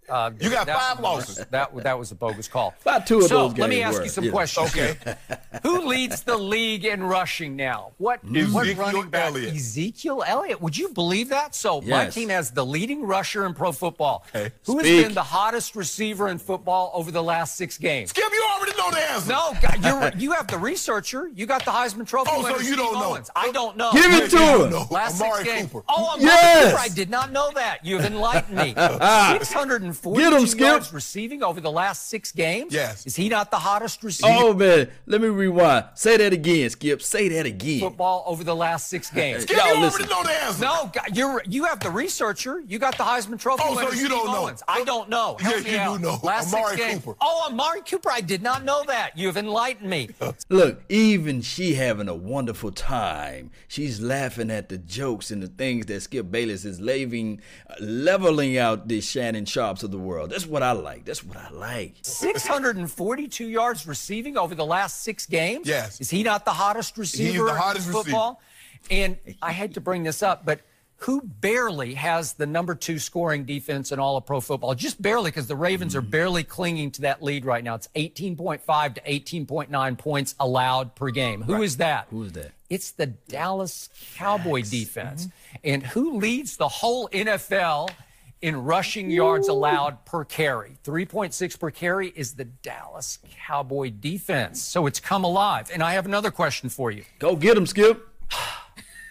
Uh, you got five losses. Was, that that was a bogus call. [laughs] About two of so, those games. So let me ask were, you some you questions. Okay. [laughs] Who leads the league in rushing now? What, Ezekiel what Elliott. Ezekiel Elliott. Would you believe that? So yes. my team has the leading rusher in pro football. Hey, Who speak. has been the hottest receiver in football over the last six games? Skip, you already know the answer. No, God, you have the researcher. You got the Heisman Trophy. Oh, so you Steve don't Owens. know? I don't know. Give it to him. Last Amari six games. Cooper. Oh, I'm yes. Cooper. I did not know that. You have enlightened me. [laughs] Six hundred and 442 yards receiving over the last six games. Yes. Is he not the hottest receiver? Oh, man. Let me rewind. Say that again, Skip. Say that again. Football over the last six games. Skip, you already know the answer. No, you're, you have the researcher. You got the Heisman Trophy. Oh, so you don't Owens. know. I don't know. Help yeah, you do know. Last Amari six games. Cooper. Oh, Amari Cooper. I did not know that. You have enlightened me. [laughs] Look, even she having a wonderful time. She's laughing at the jokes and the things that Skip Bayless is leaving, uh, leveling out this Shannon Sharpe's of the world. That's what I like. That's what I like. 642 yards receiving over the last six games. Yes. Is he not the hottest receiver He's the hottest in football? And I had to bring this up, but who barely has the number two scoring defense in all of pro football? Just barely, because the Ravens are barely clinging to that lead right now. It's 18.5 to 18.9 points allowed per game. Who is that? Who is that? It's the Dallas Cowboy defense. Mm-hmm. And who leads the whole NFL in rushing yards allowed per carry? 3.6 per carry is the Dallas Cowboy defense. So it's come alive. And I have another question for you. Go get him, Skip. [sighs] [sighs] [sighs]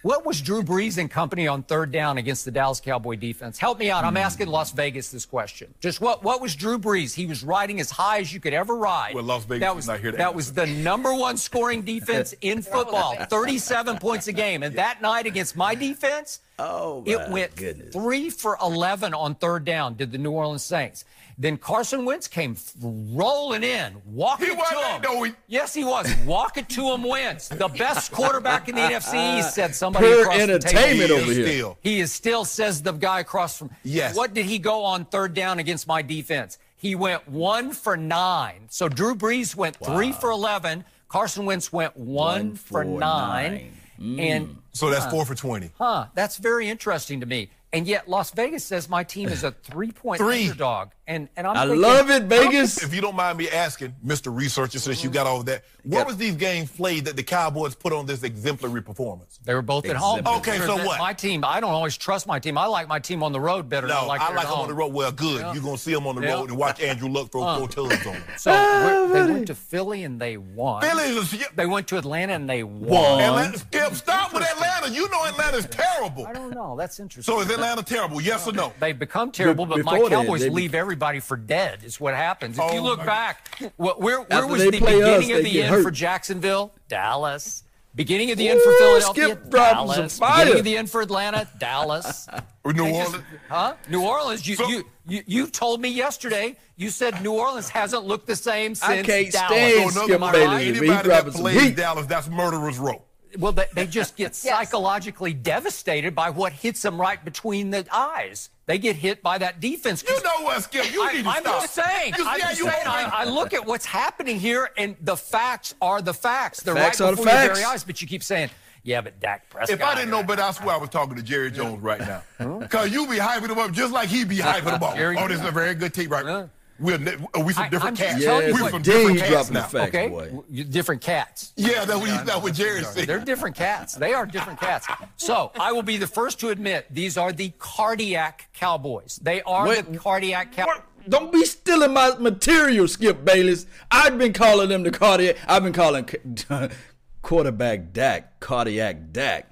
What was Drew Brees and company on third down against the Dallas Cowboy defense? Help me out. I'm hmm. asking Las Vegas this question. Just what what was Drew Brees? He was riding as high as you could ever ride. Well, Las Vegas that was not here that answer. was the number one scoring [laughs] defense in football, 37 points a game. And that night against my defense, Oh, it went goodness. three for 11 on third down. Did the New Orleans Saints? Then Carson Wentz came rolling in, walking He to him. no, he- Yes, he was. walking to him, Wentz. The best quarterback in the NFC East, [laughs] said somebody Pure across the entertainment table. over here. Still. He is still, says the guy across from. Yes. What did he go on third down against my defense? He went one for nine. So Drew Brees went three for 11. Carson Wentz went one, One for for nine. nine. Mm. And, So that's four for 20. huh, that's very interesting to me. And yet Las Vegas says my team is a [laughs] three point Three. underdog. And, and I'm I thinking, love it, Vegas. If you don't mind me asking, Mr. Researcher, since you got all of that, where Yeah. was these games played that the Cowboys put on this exemplary performance? They were both at home. Okay, so what? My team, I don't always trust my team. I like my team on the road better than No, I like, I like them home. on the road. Well, good. You're going to see them on the Yeah. road and watch [laughs] Andrew Luck throw uh. four tugs on them. [laughs] So we're- they went to Philly and they won. Phillies is. They went to Atlanta and they won. Atlanta, Skip, stop with Atlanta. You know Atlanta's terrible. I don't know. That's interesting. So is Atlanta terrible? Yes or no? They've become terrible, but my before that, Cowboys they- leave everybody for dead. Is what happens. If you Oh, look my- back, wh- where, where After was they the play us, beginning of the get end hurt. for Jacksonville? Dallas. Beginning of the end for Ooh, Philadelphia? Skip dropping Dallas. fire. Beginning of the end for Atlanta? Dallas. [laughs] Or New They just- Orleans? huh? New Orleans. You, So- you you you told me yesterday. You said New Orleans hasn't looked the same since I can't Dallas. stand So, in Skip other Bailey. He anybody that dropping some plays heat. Dallas, that's murderer's row. Well, they, they just get [laughs] psychologically devastated by what hits them right between the eyes. They get hit by that defense. You know what, Skip? You I, need to I'm stop. just saying. I'm yeah, just you saying. I, I look at what's happening here, and the facts are the facts. They're Facts right are the before your very eyes. But you keep saying, "Yeah, but Dak Prescott." If I didn't know better, I swear I was talking to Jerry Jones right now. [laughs] Because you be hyping him up just like he be hyping him up. [laughs] Jerry- oh, this is a very good team right Yeah. We're, ne- are we some I- different I'm cats? just telling you we what- some different cats dropping the now. facts, Okay, boy. Different cats. Yeah, that's what, he, that's what Jerry said. They're different cats. They are different cats. So I will be the first to admit these are the cardiac cowboys. They are Wait, the cardiac cowboys. Don't be stealing my material, Skip Bayless. I've been calling them the cardiac. I've been calling [laughs] quarterback Dak cardiac Dak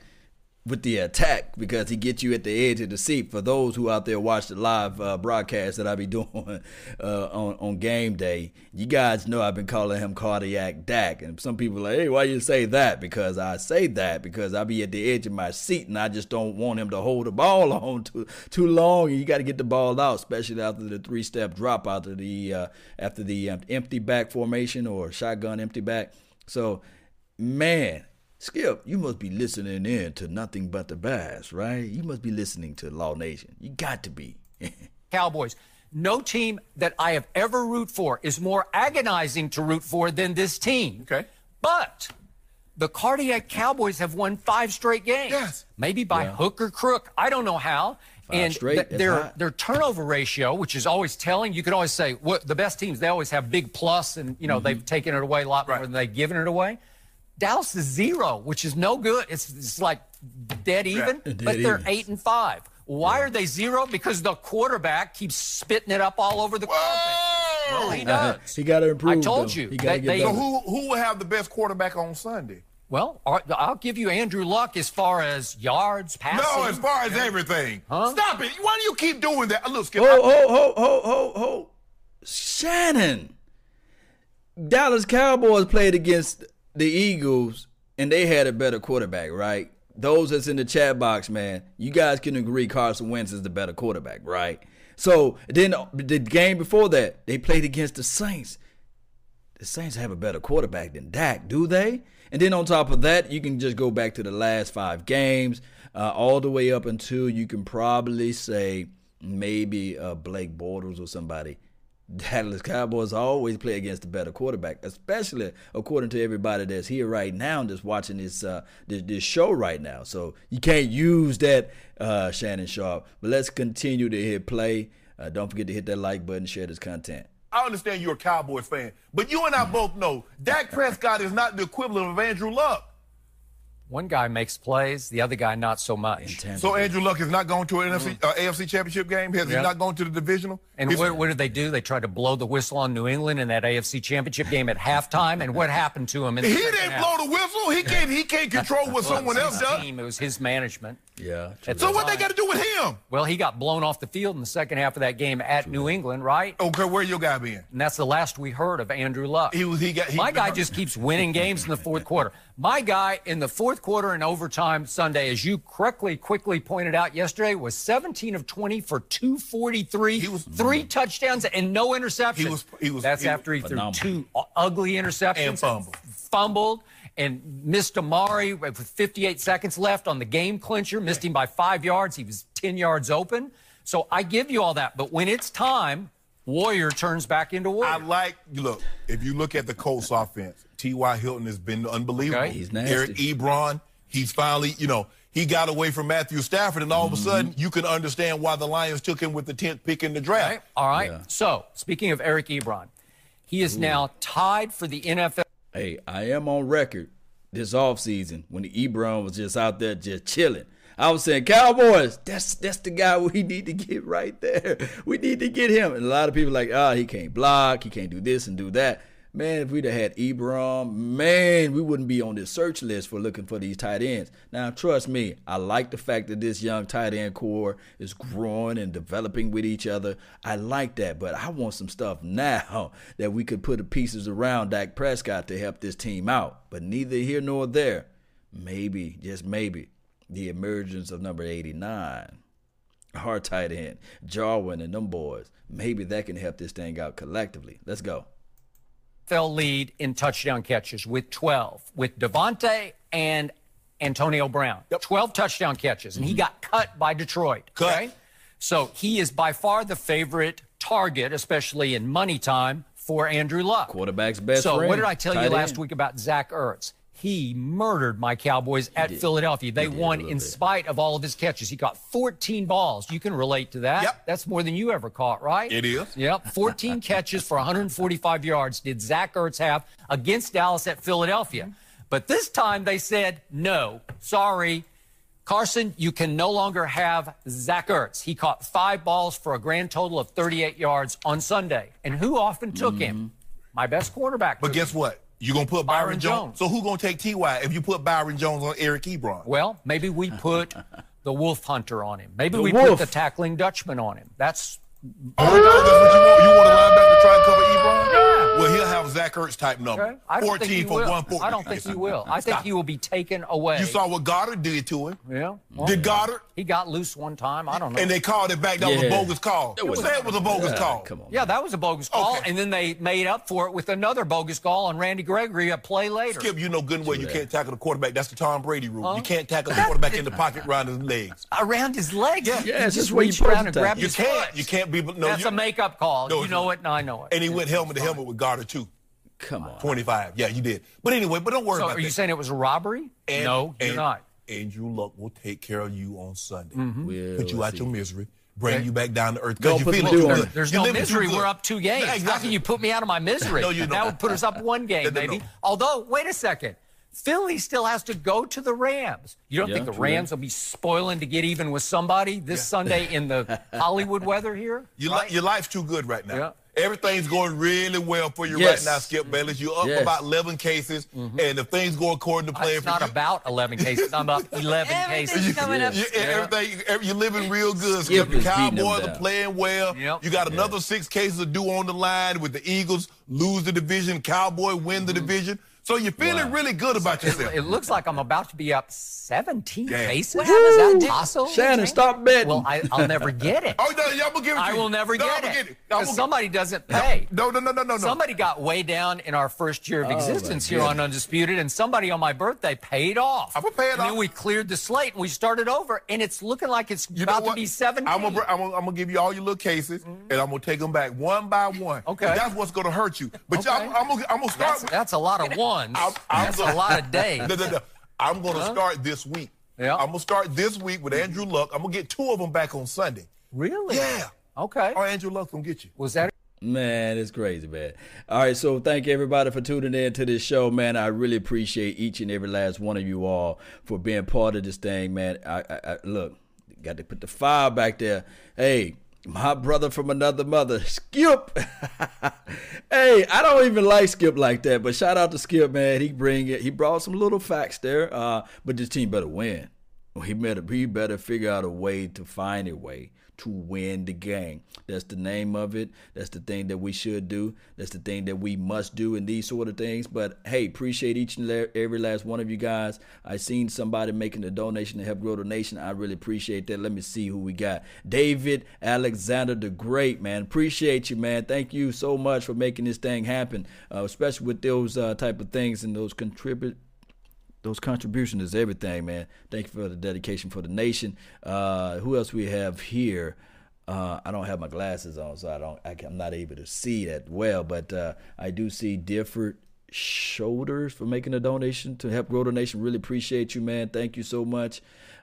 with the attack because he gets you at the edge of the seat. For those who out there watch the live uh, broadcast that I be [laughs] doing uh, on on game day, you guys know I've been calling him cardiac Dak, and some people like, hey, why you say that? Because I say that because I be at the edge of my seat and I just don't want him to hold the ball [laughs] on too too long. And you got to get the ball out, especially after the three step drop after the uh, after the um, empty back formation or shotgun empty back. So, man. Skip, you must be listening in to nothing but the bass, right? You must be listening to Law Nation. You got to be. [laughs] Cowboys. No team that I have ever root for is more agonizing to root for than this team. Okay. But the cardiac Cowboys have won five straight games. Yes. Maybe by hook or crook. I don't know how. and straight, th- their their turnover ratio, which is always telling, you could always say what the best teams they always have big plus, and you know Mm-hmm. they've taken it away a lot more than they've given it away. Dallas is zero, which is no good. It's, it's like dead even, Dead but they're even. eight and five. Why are they zero? Because the quarterback keeps spitting it up all over the carpet. Well, uh-huh. he does. he got to improve. I told though. you. He got to They- get they- So who who will have the best quarterback on Sunday? Well, I'll give you Andrew Luck as far as yards, passing. No, as far as everything. Huh? Stop it. Why do you keep doing that? Look, Skip. Ho, ho, ho, ho, ho, ho. Shannon. Dallas Cowboys played against the Eagles, and they had a better quarterback, right? Those that's in the chat box, man, you guys can agree Carson Wentz is the better quarterback, right? So then the game before that, they played against the Saints. The Saints have a better quarterback than Dak, do they? And then on top of that, you can just go back to the last five games, uh, all the way up until you can probably say maybe uh, Blake Bortles or somebody. Dallas Cowboys always play against the better quarterback, especially according to everybody that's here right now, that's watching this uh, this, this show right now. So you can't use that, uh, Shannon Sharpe. But let's continue to hit play. Uh, don't forget to hit that like button, share this content. I understand you're a Cowboys fan, but you and I both know Dak Prescott is not the equivalent of Andrew Luck. One guy makes plays, the other guy not so much. So Andrew Luck is not going to an NFC, uh, AFC Championship game. Has Yeah. he not going to the divisional? And what, what did they do? They tried to blow the whistle on New England in that AFC Championship game at halftime. And what happened to him? In the he didn't half? blow the whistle. He can't. He can't control what Well, someone else does. Team. It was his management. Yeah. So the what they got to do with him? Well, he got blown off the field in the second half of that game at New England, right? Okay, where your guy been? And that's the last we heard of Andrew Luck. He was. He got. He, My guy just keeps winning games in the fourth quarter. My guy in the fourth quarter and overtime Sunday, as you correctly, quickly pointed out yesterday, was 17 of 20 for 243, He was- three touchdowns and no interceptions. He was- he was- That's he after he phenomenal. threw two ugly interceptions And fumbled. fumbled and missed Amari with 58 seconds left on the game clincher. Missed him by five yards. He was 10 yards open. So I give you all that, but when it's time, Warrior turns back into Warrior. I like look. If you look at the Colts offense, T.Y. Hilton has been unbelievable. Okay. He's nasty. Eric Ebron, he's finally, you know, he got away from Matthew Stafford, and all of a mm-hmm. sudden, you can understand why the Lions took him with the tenth pick in the draft. Okay, All right. So, speaking of Eric Ebron, he is now tied for the NFL. Hey, I am on record this offseason when Ebron was just out there just chilling. I was saying, Cowboys, that's that's the guy we need to get right there. We need to get him. And a lot of people like, ah, he can't block, he can't do this and do that. Man, if we'd have had Ebron, man, we wouldn't be on this search list for looking for these tight ends. Now, trust me, I like the fact that this young tight end corps is growing and developing with each other. I like that, but I want some stuff now [laughs] that we could put the pieces around Dak Prescott to help this team out. But neither here nor there. Maybe, just maybe, the emergence of number 89 our tight end, Jarwin and them boys. Maybe that can help this thing out collectively. Let's go. Fell lead in touchdown catches with 12, with Davante and Antonio Brown. 12 touchdown catches, and he mm-hmm. got cut by Detroit. Cut. Okay? So he is by far the favorite target, especially in money time, for Andrew Luck. Quarterback's best So friend, what did I tell you last end. week about Zach Ertz? He murdered my Cowboys at Philadelphia. They won in bit. spite of all of his catches. He caught 14 balls. You can relate to that. Yep. That's more than you ever caught, right? It is. Yep. 14 [laughs] catches for 145 yards did Zach Ertz have against Dallas at Philadelphia. But this time they said, no, sorry. Carson, you can no longer have Zach Ertz. He caught five balls for a grand total of 38 yards on Sunday. And who often took him? My best quarterback. But guess him. what? You're gonna put Byron, Byron Jones. Jones. So who gonna take T.Y. if you put Byron Jones on Eric Ebron? Well, maybe we put [laughs] the Wolf Hunter on him. Maybe The we Wolf. put the tackling Dutchman on him. That's Oh, that's what you want? You want a linebacker to try and cover Ebron? Well, he'll Zach Ertz type number. okay. I don't 14 think he for will. 140. I don't think he will. I think he will be taken away. You saw what Goddard did to him. Yeah. well, Did Goddard? He got loose one time. I don't know. And they called it back. That was a bogus call. That was- Who it was a bogus Yeah, call? Come on. yeah, that was a bogus call, Okay. and then they made up for it with another bogus call on Randy Gregory a play later. Skip, you know good and well you can't tackle the quarterback. That's the Tom Brady rule. Huh? You can't tackle the quarterback in the pocket around his legs. [laughs] Around his legs. Yeah. He Yeah, it's just just where you reached supposed around and grabbed tackle. You his can't. foot. You can't be. No, That's you, a makeup call. No, you know it, and I know it. And he went helmet to helmet with Goddard too. Come on. 25. Yeah, you did. But anyway, but don't worry so about are you saying it was a robbery? And- no, you're and not. Andrew Luck will take care of you on Sunday. Mm-hmm. We'll Put you out see. your misery. Bring Okay. you back down to earth. Don't Because you're the too good. There's You're no misery. We're up two games. Yeah, How exactly. can you put me out of my [laughs] misery? No, you That don't. That would put us up one [laughs] game, No, no, maybe. no. Although, wait a second. Philly still has to go to the Rams. You don't Yeah, think the true. Rams will be spoiling to get even with somebody this Sunday in the [laughs] Hollywood weather here? Your, li- your life's too good right now. Yeah. Everything's going really well for you Yes. right now, Skip mm-hmm. Bayless. You're up Yes. about 11 cases, mm-hmm. and if things go according to uh, plan It's not you, about 11 cases. I'm about [laughs] 11 Everything's cases. coming up. you, everything, every- you're living real good. Skip Skip. The is beating them Cowboys are playing well. Yep. You got another six cases to do on the line with the Eagles lose the division, Cowboy win the mm-hmm. division. So you're feeling Wow. really good about yourself. It looks like I'm about to be up 17 Yeah. cases. What happens Is to- that possible? Shannon, stop betting. Well, I, I'll never get it. [laughs] Oh, no, y'all gonna give it to I you. will never No, get I'ma it. Because gonna- somebody doesn't pay. No, no, no, no, no, no. Somebody got way down in our first year of Oh, my existence here on Undisputed, and somebody on my birthday paid off. I'ma pay it and off. then we cleared the slate and we started over, and it's looking like it's You know about to be 17. I'm gonna, I'm gonna, I'm gonna give you all your little cases, mm-hmm. and I'm gonna take them back one by one. Okay. That's what's gonna hurt you. But Okay. I'm, I'm, gonna, I'm gonna start. that's, with- that's a lot of ones. I'm- I'm that's gonna- a lot of days. [laughs] No, no, no. I'm gonna start this week. Yeah. I'm gonna start this week with Andrew Luck. I'm gonna get two of them back on Sunday. Really? Yeah. Okay. Or Andrew Luck's gonna get you. Was that Man, it's crazy, man. All right, so thank everybody for tuning in to this show, man. I really appreciate each and every last one of you all for being part of this thing, man. I, I, I look, got to put the fire back there. Hey, my brother from another mother, Skip. [laughs] hey, I don't even like Skip like that, but shout out to Skip, man. He bring it. He brought some little facts there. Uh, but this team better win. He better he better figure out a way to find a way to win the game. That's the name of it. That's the thing that we should do. That's the thing that we must do in these sort of things. But hey, appreciate each and every last one of you guys. I seen somebody making a donation to help grow the nation. I really appreciate that. Let me see who we got. David Alexander the Great, man. Appreciate you, man. Thank you so much for making this thing happen, uh, especially with those uh, type of things and those contribute those contributions is everything, man. Thank you for the dedication for the nation. Uh, who else we have here? Uh, I don't have my glasses on, so I don't. I am not able to see that well, but uh, I do see different shoulders for making a donation to help grow the nation. Really appreciate you, man. Thank you so much.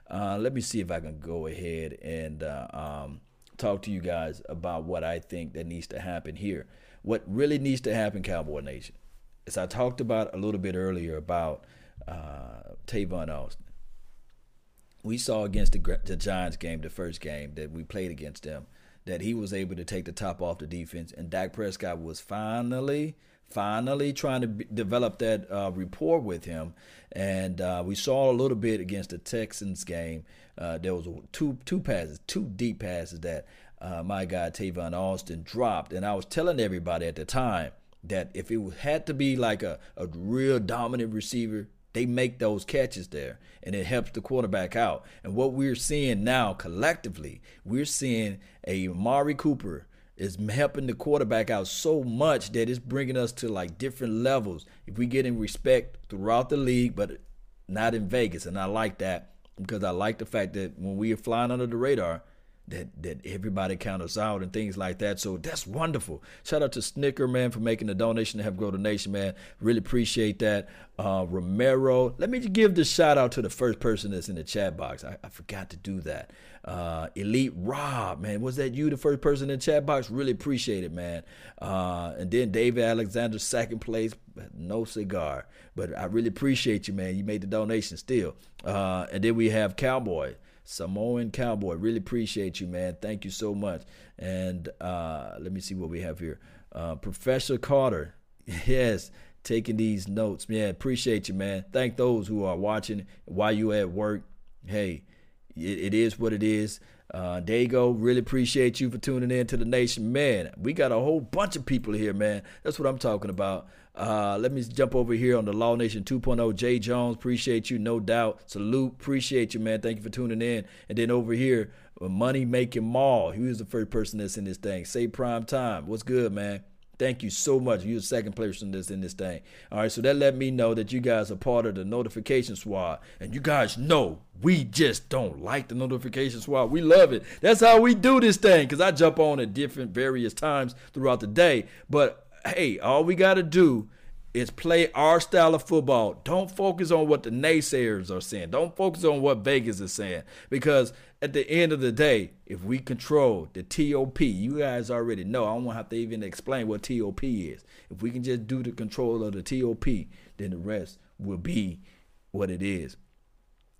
Uh, let me see if I can go ahead and uh, um, talk to you guys about what I think that needs to happen here. What really needs to happen, Cowboy Nation, as I talked about a little bit earlier about uh, Tavon Austin. We saw against the, the Giants game, the first game that we played against them, that he was able to take the top off the defense, and Dak Prescott was finally, finally trying to b- develop that uh, rapport with him. And uh, we saw a little bit against the Texans game. Uh, there was two two passes, two deep passes that uh, my guy Tavon Austin dropped, and I was telling everybody at the time that if it had to be like a, a real dominant receiver, they make those catches there and it helps the quarterback out. And what we're seeing now collectively, we're seeing Amari Cooper is helping the quarterback out so much that it's bringing us to like different levels. If we get in respect throughout the league, but not in Vegas. And I like that because I like the fact that when we are flying under the radar, that that everybody count us out and things like that. So that's wonderful. Shout out to Snicker man for making the donation to help grow the nation, man. Really appreciate that. Uh, Romero, let me give the shout out to the first person that's in the chat box. I, I forgot to do that. Uh, Elite Rob, man, was that you, the first person in the chat box? Really appreciate it, man. Uh, and then David Alexander, second place, no cigar, but I really appreciate you, man. You made the donation still. Uh, and then we have Cowboy. Samoan Cowboy. Really appreciate you, man. Thank you so much. And uh, let me see what we have here. Uh, Professor Carter, [laughs] yes, taking these notes. Yeah, appreciate you, man. Thank those who are watching while you at work. Hey, it, it is what it is. Uh, Dago, really appreciate you for tuning in to the nation. Man, we got a whole bunch of people here, man. That's what I'm talking about. Uh, let me jump over here on the Law Nation 2.0. Jay Jones, appreciate you, no doubt. Salute, appreciate you, man. Thank you for tuning in. And then over here, Money Making Mall. He was the first person that's in this thing. Say prime time. What's good, man? Thank you so much. You're the second person that's in this thing. All right, so that let me know that you guys are part of the notification squad. And you guys know we just don't like the notification squad. We love it. That's how we do this thing because I jump on at different various times throughout the day. But hey, all we got to do is play our style of football. Don't focus on what the naysayers are saying. Don't focus on what Vegas is saying. Because at the end of the day, if we control the TOP, you guys already know. I don't have to even explain what TOP is. If we can just do the control of the TOP, then the rest will be what it is.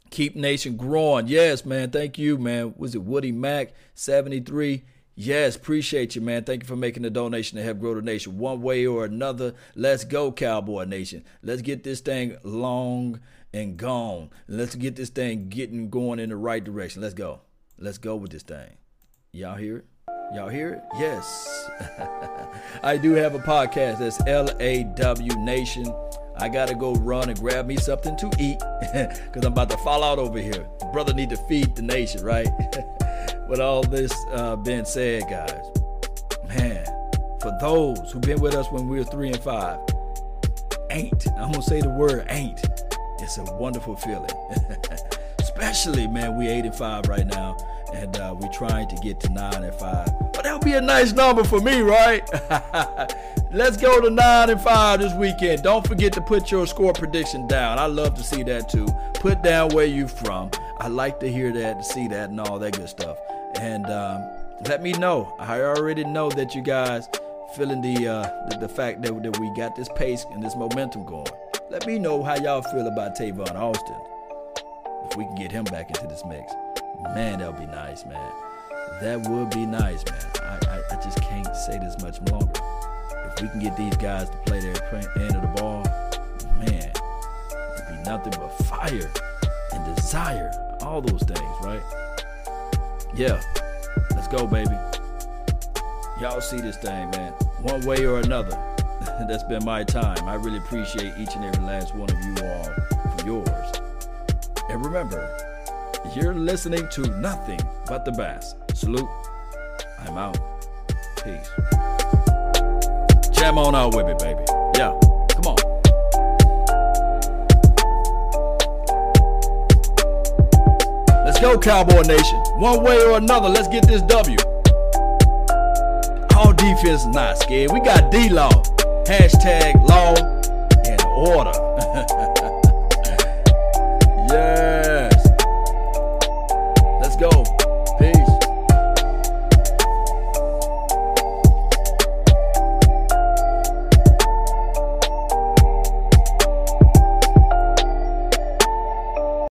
Keep Nation growing. Yes, man. Thank you, man. Was it Woody Mack, 73? Yes, appreciate you, man. Thank you for making the donation to help grow the nation one way or another. Let's go, Cowboy Nation. Let's get this thing long and gone. Let's get this thing getting going in the right direction. Let's go. Let's go with this thing. Y'all hear it? Y'all hear it? Yes. [laughs] I do have a podcast that's LAW Nation. I gotta go run and grab me something to eat [laughs] because I'm about to fall out over here. Brother need to feed the nation, right? [laughs] with all this uh, being said, guys, man, for those who've been with us when we were three and five, ain't, I'm gonna say the word ain't, it's a wonderful feeling. [laughs] Especially, man, we eight and five right now, and uh, we're trying to get to nine and five. But that would be a nice number for me, right? [laughs] Let's go to nine and five this weekend. Don't forget to put your score prediction down. I love to see that too. Put down where you're from. I like to hear that, to see that, and all that good stuff. And um, let me know. I already know that you guys feeling the, uh, the, the fact that, that we got this pace and this momentum going. Let me know how y'all feel about Tavon Austin. If we can get him back into this mix, man, that would be nice, man. That would be nice, man. I, I, I just can't say this much longer. If we can get these guys to play their end of the ball, man, it'd be nothing but fire and desire. All those things, right? Yeah. Let's go, baby. Y'all see this thing, man. One way or another. [laughs] That's been my time. I really appreciate each and every last one of you all for yours. And remember, you're listening to nothing but the best. Salute. I'm out. Peace. Jam on out with me, baby. Yeah. Come on. Let's go, Cowboy Nation. One way or another, let's get this W. All defense not scared. We got D Law. Hashtag law and order.